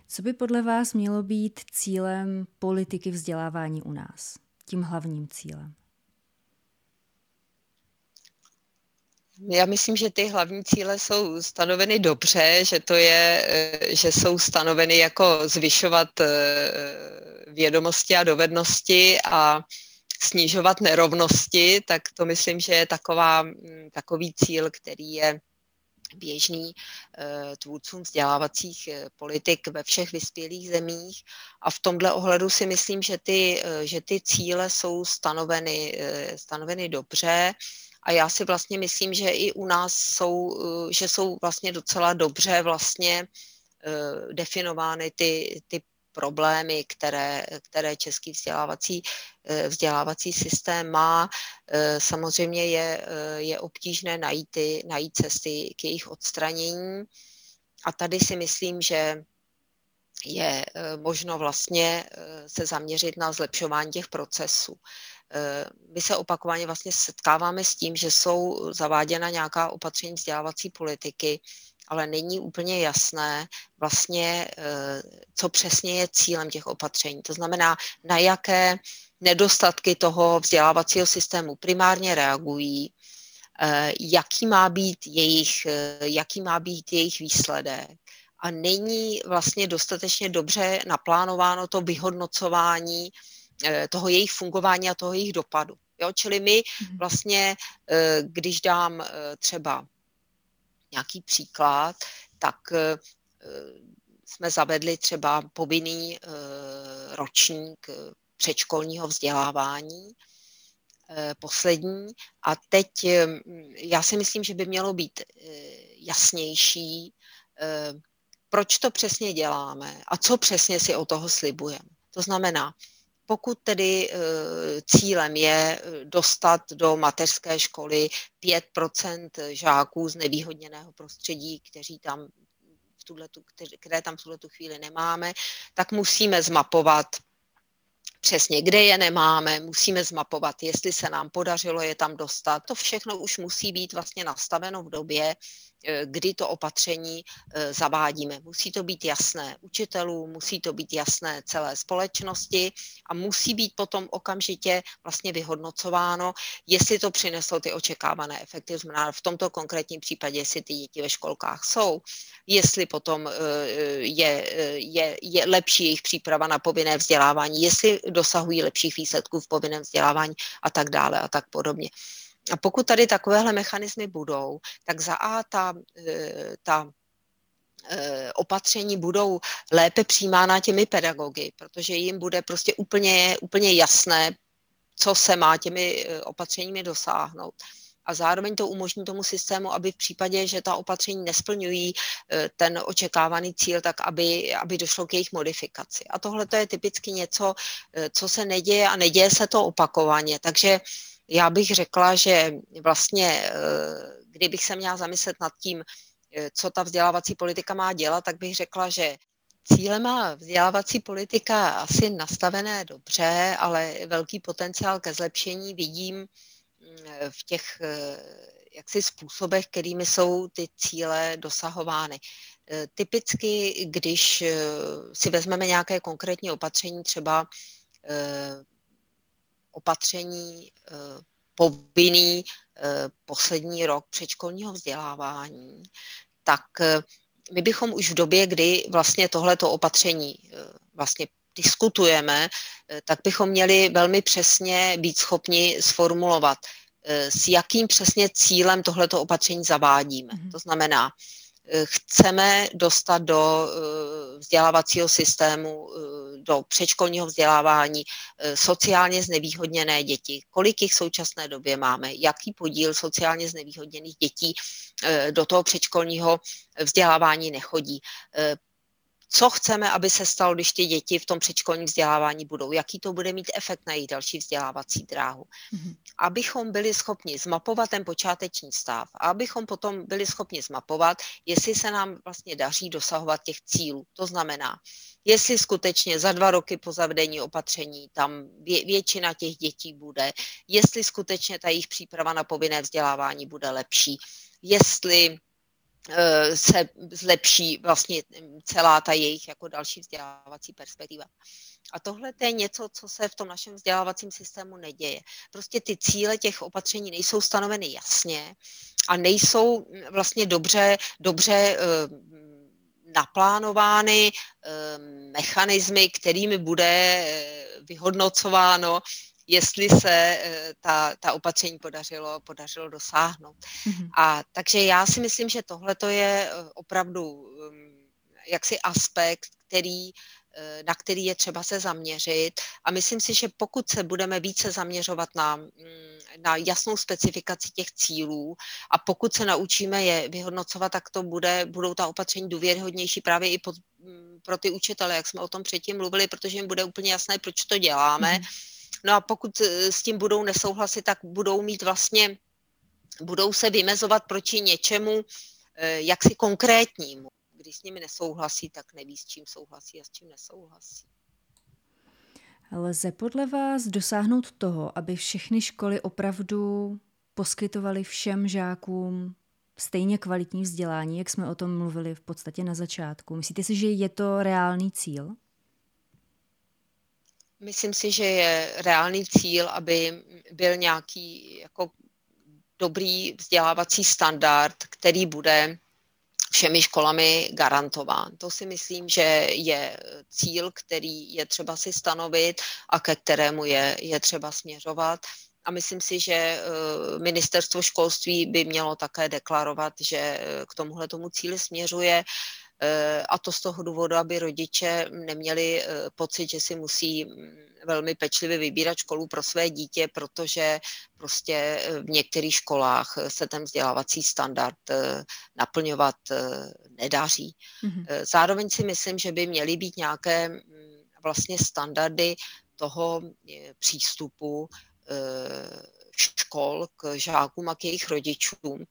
Co by podle vás mělo být cílem politiky vzdělávání u nás? Tím hlavním cílem? Já myslím, že ty hlavní cíle jsou stanoveny dobře, že to je, eh, že jsou stanoveny jako zvyšovat eh, vědomosti a dovednosti a snižovat nerovnosti, tak to myslím, že je taková, mm, takový cíl, který je běžný eh, tvůrcům vzdělávacích politik ve všech vyspělých zemích. A v tomhle ohledu si myslím, že ty, že ty cíle jsou stanoveny, stanoveny dobře a já si vlastně myslím, že i u nás jsou, eh, že jsou vlastně docela dobře vlastně eh, definovány ty, ty problémy, které, které český vzdělávací, eh, vzdělávací systém má. Samozřejmě je, je obtížné najít, ty, najít cesty k jejich odstranění. A tady si myslím, že je možno vlastně se zaměřit na zlepšování těch procesů. Eh, my se opakovaně vlastně setkáváme s tím, že jsou zaváděna nějaká opatření vzdělávací politiky, ale není úplně jasné vlastně, eh, co přesně je cílem těch opatření. To znamená, na jaké nedostatky toho vzdělávacího systému primárně reagují, eh, jaký má být jejich, jaký má být jejich výsledek. A není vlastně dostatečně dobře naplánováno to vyhodnocování toho jejich fungování a toho jejich dopadu. Jo? Čili my mhm. vlastně, když dám třeba nějaký příklad, tak jsme zavedli třeba povinný ročník předškolního vzdělávání, poslední. A teď já si myslím, že by mělo být jasnější, proč to přesně děláme a co přesně si o toho slibujeme. To znamená, pokud tedy cílem je dostat do mateřské školy 5% žáků z nevýhodněného prostředí, kteří tam v tuhletu, které tam v tuhle chvíli nemáme, tak musíme zmapovat přesně, kde je nemáme, musíme zmapovat, jestli se nám podařilo je tam dostat. To všechno už musí být vlastně nastaveno v době, Eh, kdy to opatření eh, zavádíme. Musí to být jasné učitelům, musí to být jasné celé společnosti a musí být potom okamžitě vlastně vyhodnocováno, jestli to přineslo ty očekávané efekty, znamená v tomto konkrétním případě, jestli ty děti ve školkách jsou, jestli potom eh, je, je, je lepší jejich příprava na povinné vzdělávání, jestli dosahují lepších výsledků v povinném vzdělávání a tak dále a tak podobně. A pokud tady takovéhle mechanismy budou, tak za A ta, e, ta e, opatření budou lépe přijímána těmi pedagogy, protože jim bude prostě úplně, úplně jasné, co se má těmi e, opatřeními dosáhnout. A zároveň to umožní tomu systému, aby v případě, že ta opatření nesplňují ten očekávaný cíl, tak aby, aby došlo k jejich modifikaci. A tohle to je typicky něco, co se neděje a neděje se to opakovaně. Takže já bych řekla, že vlastně, eh, kdybych se měla zamyslet nad tím, eh, co ta vzdělávací politika má dělat, tak bych řekla, že Cíle má vzdělávací politika asi nastavené dobře, ale velký potenciál ke zlepšení vidím mm, v těch eh, jaksi způsobech, kterými jsou ty cíle dosahovány. Typicky, když si vezmeme nějaké konkrétní opatření, třeba opatření eh, povinný eh, poslední rok předškolního vzdělávání, tak eh, my bychom už v době, kdy vlastně tohleto opatření vlastně diskutujeme, tak bychom měli velmi přesně být schopni sformulovat, s jakým přesně cílem tohleto opatření zavádíme. Mm-hmm. To znamená, chceme dostat do vzdělávacího systému do předškolního vzdělávání eh, sociálně znevýhodněné děti. Kolik jich v současné době máme? Jaký podíl sociálně znevýhodněných dětí eh, do toho předškolního vzdělávání nechodí? Co chceme, aby se stalo, když ty děti v tom předškolním vzdělávání budou, jaký to bude mít efekt na jejich další vzdělávací dráhu. Mm-hmm. Abychom byli schopni zmapovat ten počáteční stav a abychom potom byli schopni zmapovat, jestli se nám vlastně daří dosahovat těch cílů. To znamená, jestli skutečně za dva roky po zavedení opatření tam vě, většina těch dětí bude, jestli skutečně ta jejich příprava na povinné vzdělávání bude lepší, jestli se zlepší vlastně celá ta jejich jako další vzdělávací perspektiva. A tohle je něco, co se v tom našem vzdělávacím systému neděje. Prostě ty cíle těch opatření nejsou stanoveny jasně a nejsou vlastně dobře, dobře eh, naplánovány eh, mechanismy, kterými bude vyhodnocováno, jestli se eh, ta, ta opatření podařilo, podařilo dosáhnout. Mm-hmm. A takže já si myslím, že tohle je eh, opravdu um, jaksi aspekt, který eh, na který je třeba se zaměřit. A myslím si, že pokud se budeme více zaměřovat na, mm, na jasnou specifikaci těch cílů a pokud se naučíme je vyhodnocovat, tak to bude, budou ta opatření důvěryhodnější právě i pod, mm, pro ty učitele, jak jsme o tom předtím mluvili, protože jim bude úplně jasné, proč to děláme. Mm-hmm No a pokud eh, s tím budou nesouhlasit, tak budou mít vlastně, budou se vymezovat proti něčemu eh, jaksi konkrétnímu. Když s nimi nesouhlasí, tak neví, s čím souhlasí a s čím nesouhlasí. Lze podle vás dosáhnout toho, aby všechny školy opravdu poskytovaly všem žákům stejně kvalitní vzdělání, jak jsme o tom mluvili v podstatě na začátku? Myslíte si, že je to reálný cíl? Myslím si, že je reálný cíl, aby byl nějaký jako dobrý vzdělávací standard, který bude všemi školami garantován. To si myslím, že je cíl, který je třeba si stanovit a ke kterému je, je třeba směřovat. a myslím si, že ministerstvo školství by mělo také deklarovat, že k tomuhle tomu cíli směřuje a to z toho důvodu, aby rodiče neměli pocit, že si musí mm, velmi pečlivě vybírat školu pro své dítě, protože prostě v některých školách se ten vzdělávací standard naplňovat nedaří. Mm-hmm. Zároveň si myslím, že by měly být nějaké mm, vlastně standardy toho přístupu škol k žákům a k jejich rodičům.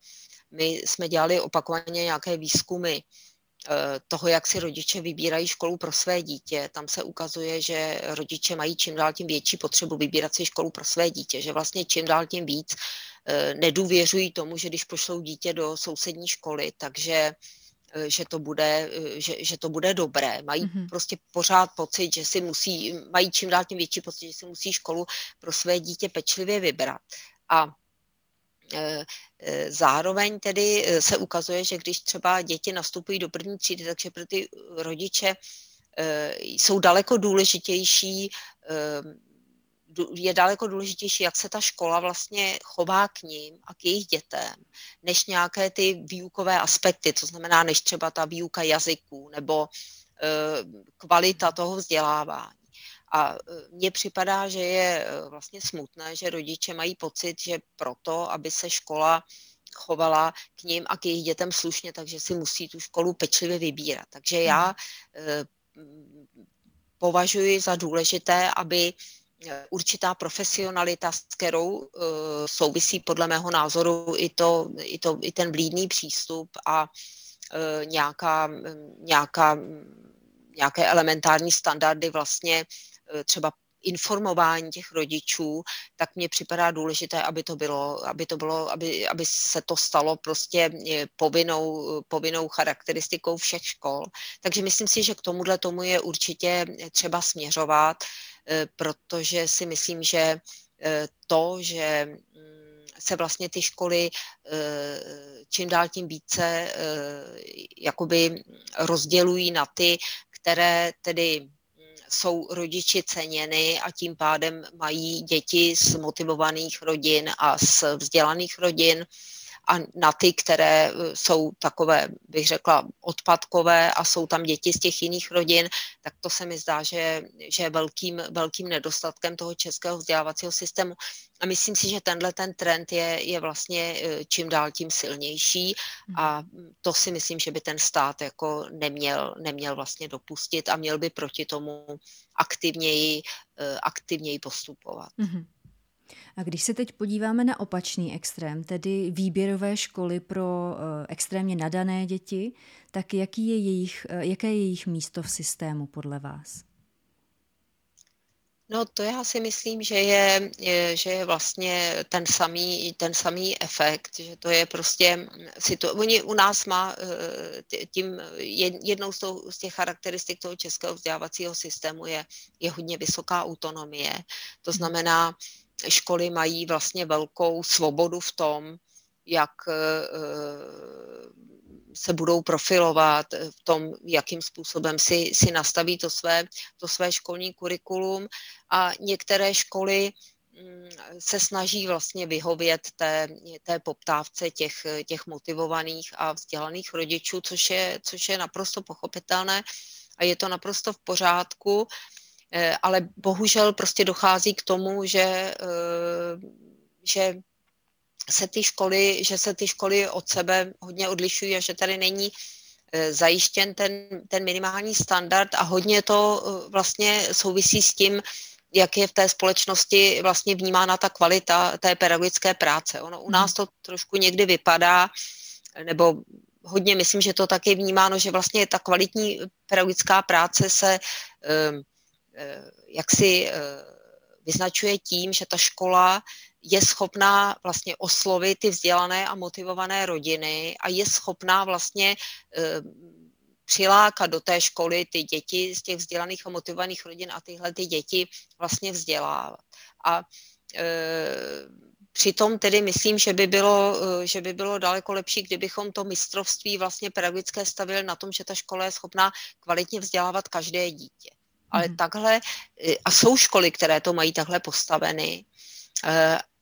My jsme dělali opakovaně nějaké výzkumy Eh, toho, jak si rodiče vybírají školu pro své dítě. Tam se ukazuje, že rodiče mají čím dál tím větší potřebu vybírat si školu pro své dítě, že vlastně čím dál tím víc eh, nedůvěřují tomu, že když pošlou dítě do sousední školy, takže eh, že to bude, že, že to bude dobré. Mají mm-hmm. prostě pořád pocit, že si musí, mají čím dál tím větší pocit, že si musí školu pro své dítě pečlivě vybrat. A Eh, eh, zároveň tedy eh, se ukazuje, že když třeba děti nastupují do první třídy, takže pro ty rodiče jsou daleko důležitější, je daleko důležitější, jak se ta škola vlastně chová k ním a k jejich dětem, než nějaké ty výukové aspekty, to znamená, než třeba ta výuka jazyků nebo kvalita toho vzdělávání. A e, mně připadá, že je e, vlastně smutné, že rodiče mají pocit, že proto, aby se škola chovala k ním a k jejich dětem slušně, takže si musí tu školu pečlivě vybírat. Takže já hmm. e, považuji za důležité, aby určitá profesionalita, s kterou souvisí podle mého názoru i, to, i, to, i ten blídný přístup a nějaká, nějaká, nějaké elementární standardy vlastně třeba informování těch rodičů, tak mně připadá důležité, aby to bylo, aby to bylo, aby, aby se to stalo prostě eh, povinnou, povinnou charakteristikou všech škol. Takže myslím si, že k tomuhle tomu je určitě třeba směřovat, eh, protože si myslím, že to, že mm, se vlastně ty školy čím dál tím více jakoby rozdělují na ty, které tedy jsou rodiči ceněny a tím pádem mají děti z motivovaných rodin a z vzdělaných rodin a na ty, které eh, jsou takové, bych řekla, odpadkové a jsou tam děti z těch jiných rodin, tak to se mi zdá, že, že je velkým, velkým nedostatkem toho českého vzdělávacího systému. A myslím si, že tenhle ten trend je, je vlastně eh, čím dál tím silnější a to si myslím, že by ten stát jako neměl, neměl vlastně dopustit a měl by proti tomu aktivněji, eh, aktivněji postupovat. Mm-hmm. A když se teď podíváme na opačný extrém, tedy výběrové školy pro eh, extrémně nadané děti, tak jaký je jejich, eh, jaké je jejich místo v systému podle vás? No to já si myslím, že je, že je vlastně ten samý, ten samý efekt, že to je prostě, situ, oni u nás má eh, tím, jednou z, toho, z těch charakteristik toho českého vzdělávacího systému je, je hodně vysoká autonomie. To znamená, školy mají vlastně velkou svobodu v tom, jak eh, se budou profilovat, v tom, jakým způsobem si, si nastaví to své, to své školní kurikulum. A některé školy mm, se snaží vlastně vyhovět té, té poptávce těch, těch motivovaných a vzdělaných rodičů, což je, což je naprosto pochopitelné a je to naprosto v pořádku. Eh, ale bohužel prostě dochází k tomu, že, eh, že se ty školy, že se ty školy od sebe hodně odlišují a že tady není eh, zajištěn ten, ten minimální standard a hodně to vlastně souvisí s tím, jak je v té společnosti vlastně vnímána ta kvalita té pedagogické práce. Ono u nás to trošku někdy vypadá, nebo hodně myslím, že to taky vnímáno, že vlastně ta kvalitní pedagogická práce se Eh, jak si eh, vyznačuje tím, že ta škola je schopná vlastně oslovit ty vzdělané a motivované rodiny a je schopná vlastně eh, přilákat do té školy ty děti z těch vzdělaných a motivovaných rodin a tyhle ty děti vlastně vzdělávat. A přitom tedy myslím, že by, bylo, že by bylo daleko lepší, kdybychom to mistrovství vlastně pedagogické stavili na tom, že ta škola je schopná kvalitně vzdělávat každé dítě ale hmm. takhle, eh, a jsou školy, které to mají takhle postaveny,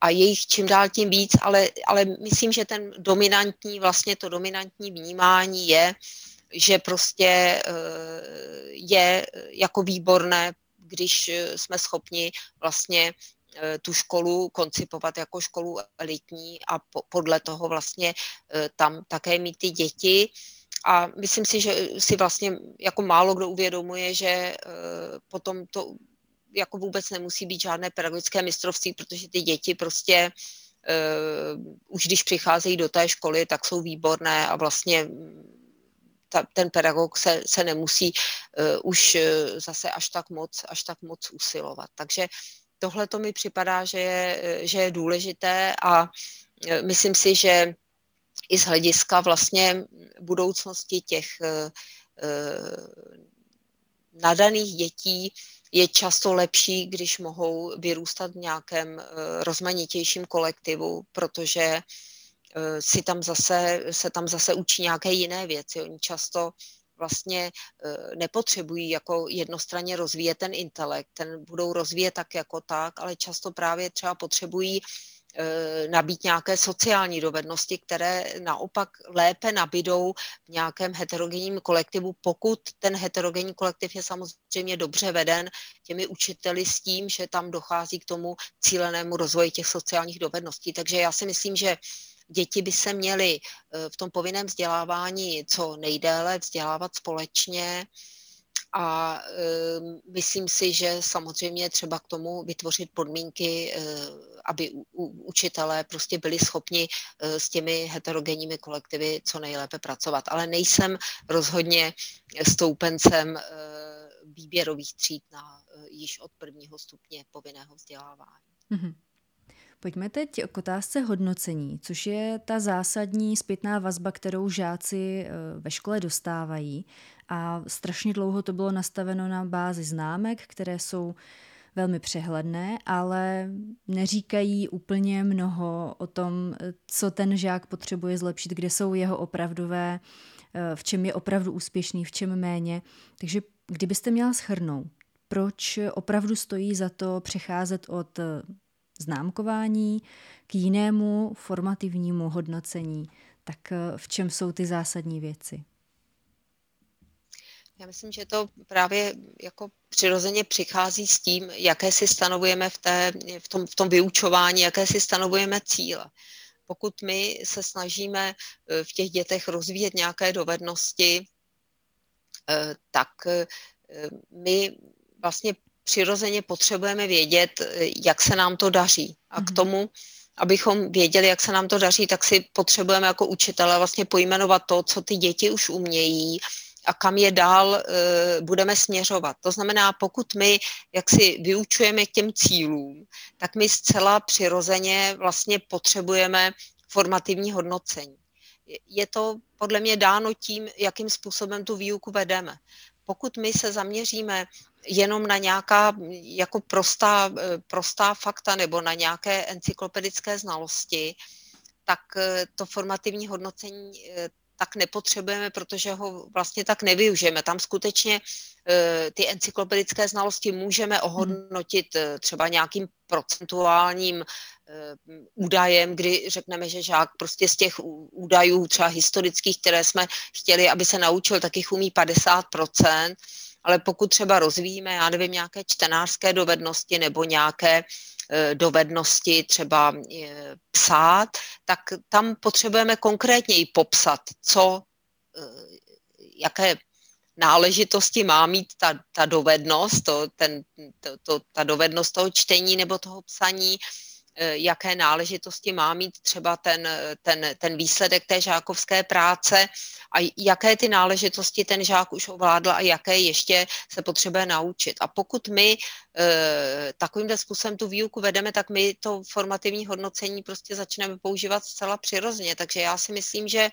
a je jich čím dál tím víc, ale, ale myslím, že ten dominantní, vlastně to dominantní vnímání je, že prostě je jako výborné, když jsme schopni vlastně tu školu koncipovat jako školu elitní a po, podle toho vlastně tam také mít ty děti. A myslím si, že si vlastně jako málo kdo uvědomuje, že potom to jako vůbec nemusí být žádné pedagogické mistrovství, protože ty děti prostě uh, už když přicházejí do té školy, tak jsou výborné a vlastně ta, ten pedagog se, se nemusí uh, už zase až tak moc, až tak moc usilovat. Takže tohle to mi připadá, že je, že je důležité a myslím si, že i z hlediska vlastně budoucnosti těch uh, nadaných dětí je často lepší, když mohou vyrůstat v nějakém eh, rozmanitějším kolektivu, protože eh, si tam zase, se tam zase učí nějaké jiné věci. Oni často vlastně eh, nepotřebují jako jednostranně rozvíjet ten intelekt, ten budou rozvíjet tak jako tak, ale často právě třeba potřebují Eh, nabít nějaké sociální dovednosti, které naopak lépe nabídou v nějakém heterogenním kolektivu, pokud ten heterogenní kolektiv je samozřejmě dobře veden těmi učiteli s tím, že tam dochází k tomu cílenému rozvoji těch sociálních dovedností. Takže já si myslím, že děti by se měly eh, v tom povinném vzdělávání co nejdéle vzdělávat společně, a e, myslím si, že samozřejmě třeba k tomu vytvořit podmínky, e, aby učitelé prostě byli schopni e, s těmi heterogenními kolektivy co nejlépe pracovat. Ale nejsem rozhodně stoupencem e, výběrových tříd na již od prvního stupně povinného vzdělávání. Mm-hmm. Pojďme teď k otázce hodnocení, což je ta zásadní zpětná vazba, kterou žáci ve škole dostávají a strašně dlouho to bylo nastaveno na bázi známek, které jsou velmi přehledné, ale neříkají úplně mnoho o tom, co ten žák potřebuje zlepšit, kde jsou jeho opravdové, v čem je opravdu úspěšný, v čem méně. Takže kdybyste měla schrnout, proč opravdu stojí za to přecházet od známkování k jinému formativnímu hodnocení, tak v čem jsou ty zásadní věci? Já myslím, že to právě jako přirozeně přichází s tím, jaké si stanovujeme v, té, v, tom, v tom vyučování, jaké si stanovujeme cíle. Pokud my se snažíme eh, v těch dětech rozvíjet nějaké dovednosti, eh, tak eh, my vlastně přirozeně potřebujeme vědět, jak se nám to daří. A k mhm. tomu, abychom věděli, jak se nám to daří, tak si potřebujeme jako učitele vlastně pojmenovat to, co ty děti už umějí a kam je dál uh, budeme směřovat. To znamená, pokud my jak si vyučujeme k těm cílům, tak my zcela přirozeně vlastně potřebujeme formativní hodnocení. Je to podle mě dáno tím, jakým způsobem tu výuku vedeme. Pokud my se zaměříme jenom na nějaká jako prostá, eh, prostá fakta nebo na nějaké encyklopedické znalosti, tak eh, to formativní hodnocení tak nepotřebujeme, protože ho vlastně tak nevyužijeme. Tam skutečně eh, ty encyklopedické znalosti můžeme ohodnotit eh, třeba nějakým procentuálním eh, údajem, kdy řekneme, že žák prostě z těch údajů třeba historických, které jsme chtěli, aby se naučil, tak jich umí 50%, ale pokud třeba rozvíjíme, já nevím, nějaké čtenářské dovednosti nebo nějaké dovednosti třeba eh, psát, tak tam potřebujeme konkrétněji popsat, co, eh, jaké náležitosti má mít ta, ta dovednost, to, ten, to, to, ta dovednost toho čtení nebo toho psaní, Eh, jaké náležitosti má mít třeba ten, ten, ten výsledek té žákovské práce a jaké ty náležitosti ten žák už ovládl a jaké ještě se potřebuje naučit. A pokud my e, takovýmhle způsobem tu výuku vedeme, tak my to formativní hodnocení prostě začneme používat zcela přirozeně. Takže já si myslím, že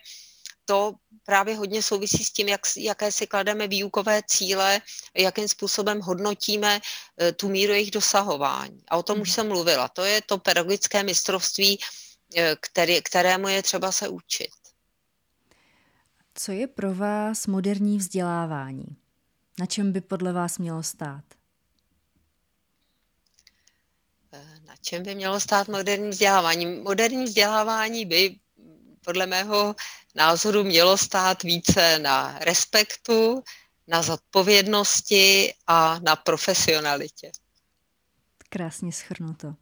to právě hodně souvisí s tím, jak, jaké si klademe výukové cíle, jakým způsobem hodnotíme eh, tu míru jejich dosahování. A o tom už mhm. jsem mluvila. To je to pedagogické mistrovství, eh, který, kterému je třeba se učit. Co je pro vás moderní vzdělávání? Na čem by podle vás mělo stát? Na čem by mělo stát moderní vzdělávání? Moderní vzdělávání by podle mého názoru mělo stát více na respektu, na zodpovědnosti a na profesionalitě. Krásně schrnuto.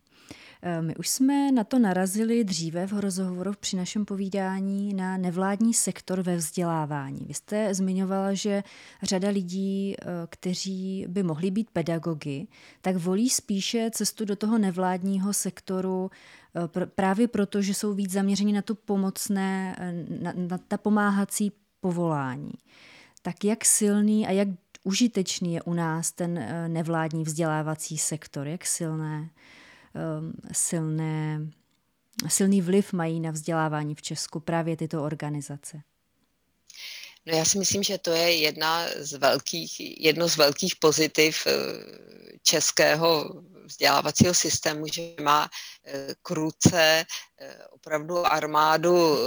Eh, my už jsme na to narazili dříve v rozhovoru při našem povídání na nevládní sektor ve vzdělávání. Vy jste zmiňovala, že řada lidí, eh, kteří by mohli být pedagogy, tak volí spíše cestu do toho nevládního sektoru eh, právě proto, že jsou víc zaměřeni na tu pomocné, na, na ta pomáhací povolání. Tak jak silný a jak užitečný je u nás ten nevládní vzdělávací sektor? Jak silné Um, silné, silný vliv mají na vzdělávání v Česku právě tyto organizace? No já si myslím, že to je jedna z velkých, jedno z velkých pozitiv eh, českého vzdělávacího systému, že má eh, kruce eh, opravdu armádu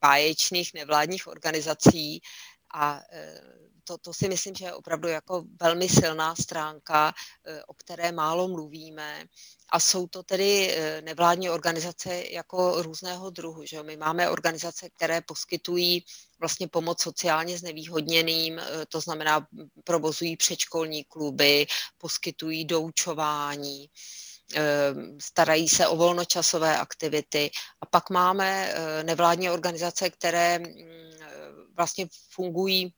báječných nevládních organizací a to, to si myslím, že je opravdu jako velmi silná stránka, o které málo mluvíme a jsou to tedy eh, nevládní organizace jako různého druhu. Že? My máme organizace, které poskytují vlastně pomoc sociálně znevýhodněným, eh, to znamená provozují předškolní kluby, poskytují doučování, eh, starají se o volnočasové aktivity. A pak máme nevládní organizace, které mm, vlastně fungují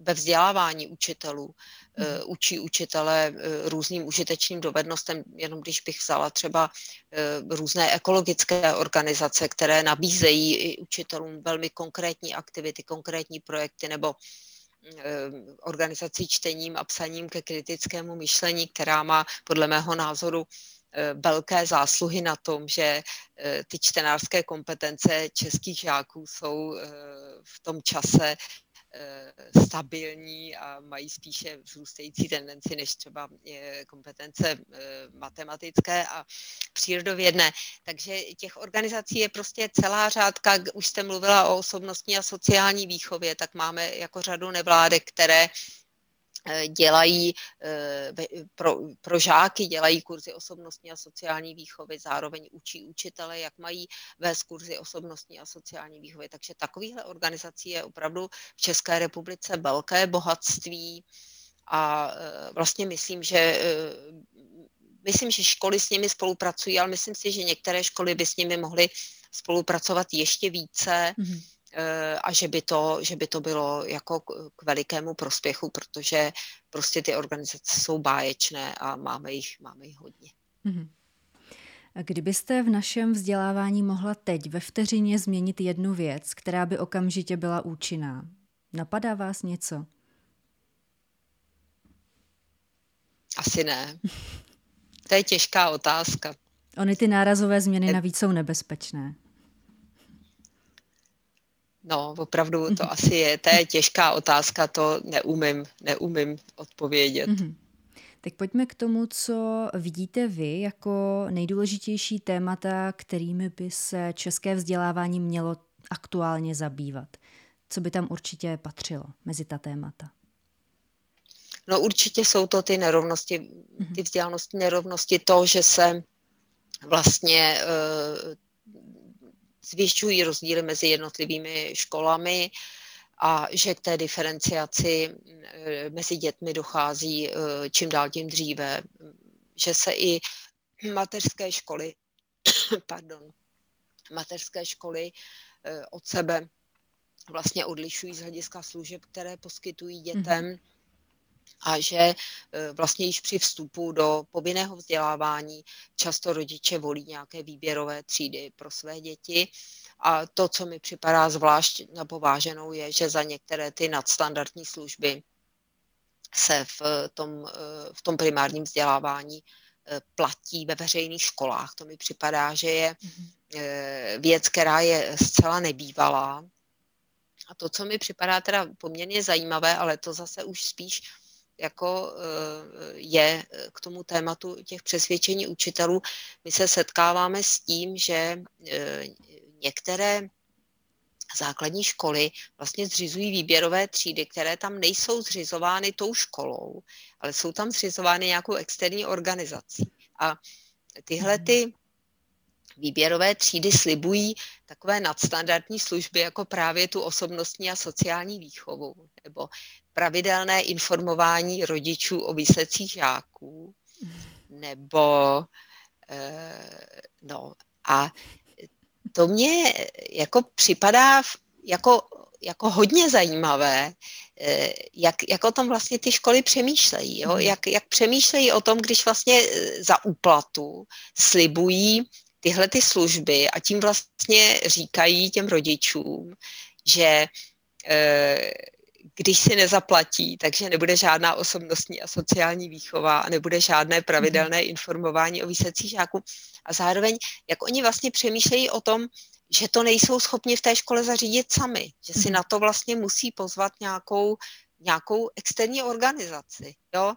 ve vzdělávání učitelů. Mhm. Eh, učí učitele eh, různým užitečným dovednostem, jenom když bych vzala třeba eh, různé ekologické organizace, které nabízejí učitelům velmi konkrétní aktivity, konkrétní projekty nebo organizací čtením a psaním ke kritickému myšlení, která má podle mého názoru velké zásluhy na tom, že ty čtenářské kompetence českých žáků jsou v tom čase Eh, stabilní a mají spíše vzrůstající tendenci než třeba kompetence eh, matematické a přírodovědné. Takže těch organizací je prostě celá řádka, už jste mluvila o osobnostní a sociální výchově, tak máme jako řadu nevládek, které Eh, dělají eh, pro, pro žáky, dělají kurzy osobnostní a sociální výchovy, zároveň učí učitele, jak mají vést kurzy osobnostní a sociální výchovy. Takže takovýchhle organizací je opravdu v České republice velké bohatství a eh, vlastně myslím, že myslím, že školy s nimi spolupracují, ale myslím si, že některé školy by s nimi mohly spolupracovat ještě více. Mm-hmm Eh, a že by, to, že by to bylo jako k velikému prospěchu, protože prostě ty organizace jsou báječné a máme jich, máme jich hodně. Mm-hmm. Kdybyste v našem vzdělávání mohla teď ve vteřině změnit jednu věc, která by okamžitě byla účinná, napadá vás něco? Asi ne. To je těžká otázka. Ony ty nárazové změny navíc jsou nebezpečné. No, opravdu to mm-hmm. asi je. To je těžká otázka, to neumím, neumím odpovědět. Mm-hmm. Tak pojďme k tomu, co vidíte vy jako nejdůležitější témata, kterými by se české vzdělávání mělo aktuálně zabývat. Co by tam určitě patřilo mezi ta témata? No určitě jsou to ty nerovnosti, mm-hmm. ty vzdělanostní nerovnosti, to, že se vlastně uh, zvětšují rozdíly mezi jednotlivými školami a že k té diferenciaci eh, mezi dětmi dochází eh, čím dál tím dříve, že se i mateřské školy, (coughs) pardon, mateřské školy eh, od sebe vlastně odlišují z hlediska služeb, které poskytují dětem. Mm-hmm a že e, vlastně již při vstupu do povinného vzdělávání často rodiče volí nějaké výběrové třídy pro své děti. A to, co mi připadá zvlášť napováženou, je, že za některé ty nadstandardní služby se v tom, e, v tom primárním vzdělávání e, platí ve veřejných školách. To mi připadá, že je mhm. věc, která je zcela nebývalá. A to, co mi připadá teda poměrně zajímavé, ale to zase už spíš jako eh, je eh, k tomu tématu těch přesvědčení učitelů. My se setkáváme s tím, že eh, některé základní školy vlastně zřizují výběrové třídy, které tam nejsou zřizovány tou školou, ale jsou tam zřizovány nějakou externí organizací. A tyhle ty výběrové třídy slibují takové nadstandardní služby, jako právě tu osobnostní a sociální výchovu, nebo pravidelné informování rodičů o výsledcích žáků, nebo eh, no a to mě jako připadá jako, jako hodně zajímavé, eh, jak, jak o tom vlastně ty školy přemýšlejí. Jo? Hmm. Jak, jak přemýšlejí o tom, když vlastně eh, za úplatu slibují tyhle ty služby a tím vlastně říkají těm rodičům, že když si nezaplatí, takže nebude žádná osobnostní a sociální výchova a nebude žádné pravidelné mhm. informování o výsledcích žáků. A zároveň, jak oni vlastně přemýšlejí o tom, že to nejsou schopni v té škole zařídit sami, že si mhm. na to vlastně musí pozvat nějakou, nějakou externí organizaci. Jo?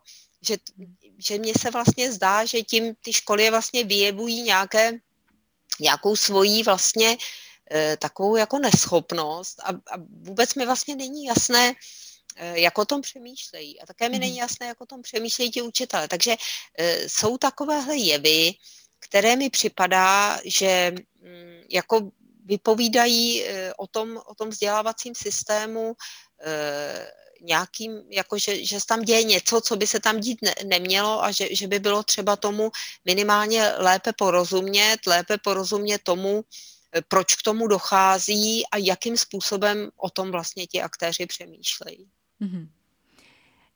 Že, že mně se vlastně zdá, že tím ty školy vlastně vyjevují nějaké, nějakou svojí vlastně Eh, takovou jako neschopnost a, a vůbec mi vlastně není jasné, eh, jak o tom přemýšlejí. A také mi není mhm. jasné, jak o tom přemýšlejí ti učitelé. Takže eh, jsou takovéhle jevy, které mi připadá, že mm, jako vypovídají o tom, o tom vzdělávacím systému nějakým, jako že, že se tam děje něco, co by se tam dít ne, nemělo a že, že by bylo třeba tomu minimálně lépe porozumět, lépe porozumět tomu, proč k tomu dochází a jakým způsobem o tom vlastně ti aktéři přemýšlejí. Mm-hmm.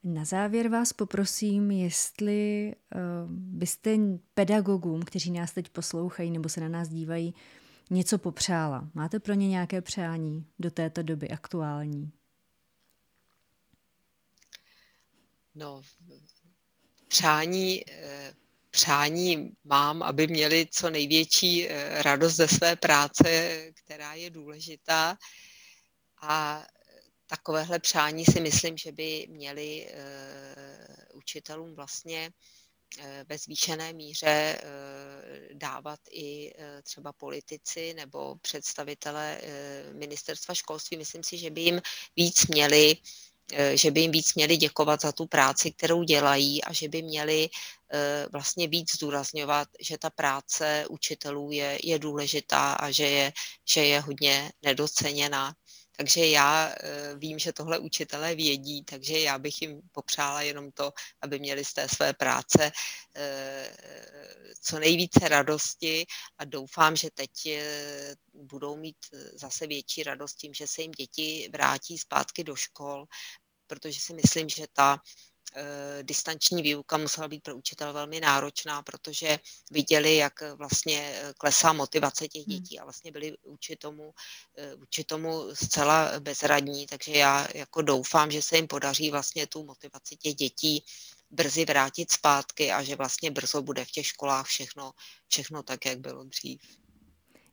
Na závěr vás poprosím, jestli uh, byste pedagogům, kteří nás teď poslouchají nebo se na nás dívají, něco popřála. Máte pro ně nějaké přání do této doby aktuální? No, přání eh, přání mám, aby měli co největší eh, radost ze své práce, která je důležitá. A takovéhle přání si myslím, že by měli eh, učitelům vlastně ve zvýšené míře dávat i třeba politici nebo představitelé ministerstva školství. Myslím si, že by jim víc měli že by jim víc měli děkovat za tu práci, kterou dělají a že by měli eh, vlastně víc zdůrazňovat, že ta práce učitelů je, je důležitá a že je, že je hodně nedoceněná. Takže já eh, vím, že tohle učitelé vědí, takže já bych jim popřála jenom to, aby měli z té své práce co nejvíce radosti a doufám, že teď budou mít zase větší radost tím, že se jim děti vrátí zpátky do škol, protože si myslím, že ta eh, distanční výuka musela být pro učitel velmi náročná, protože viděli, jak vlastně eh, klesá motivace těch hmm. dětí a vlastně byli vůči tomu, eh, vůči tomu zcela bezradní, takže já jako doufám, že se jim podaří vlastně tu motivaci těch dětí brzy vrátit zpátky a že vlastně brzo bude v těch školách všechno, všechno tak, jak bylo dřív.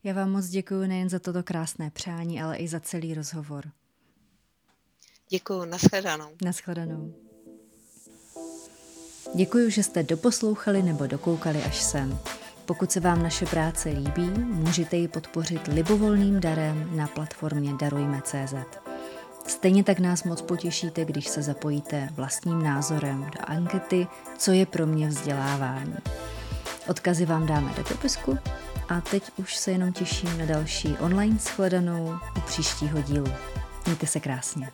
Já vám moc děkuji nejen za toto krásné přání, ale i za celý rozhovor. Děkuji, nashledanou. Nashledanou. Děkuji, že jste doposlouchali nebo dokoukali až sem. Pokud se vám naše práce líbí, můžete ji podpořit libovolným darem na platformě Darujme.cz. Stejně tak nás moc potěšíte, když se zapojíte vlastním názorem do ankety Co je pro mě vzdělávání. Odkazy vám dáme do popisku a teď už se jenom těším na další online shledanou u příštího dílu. Mějte se krásně.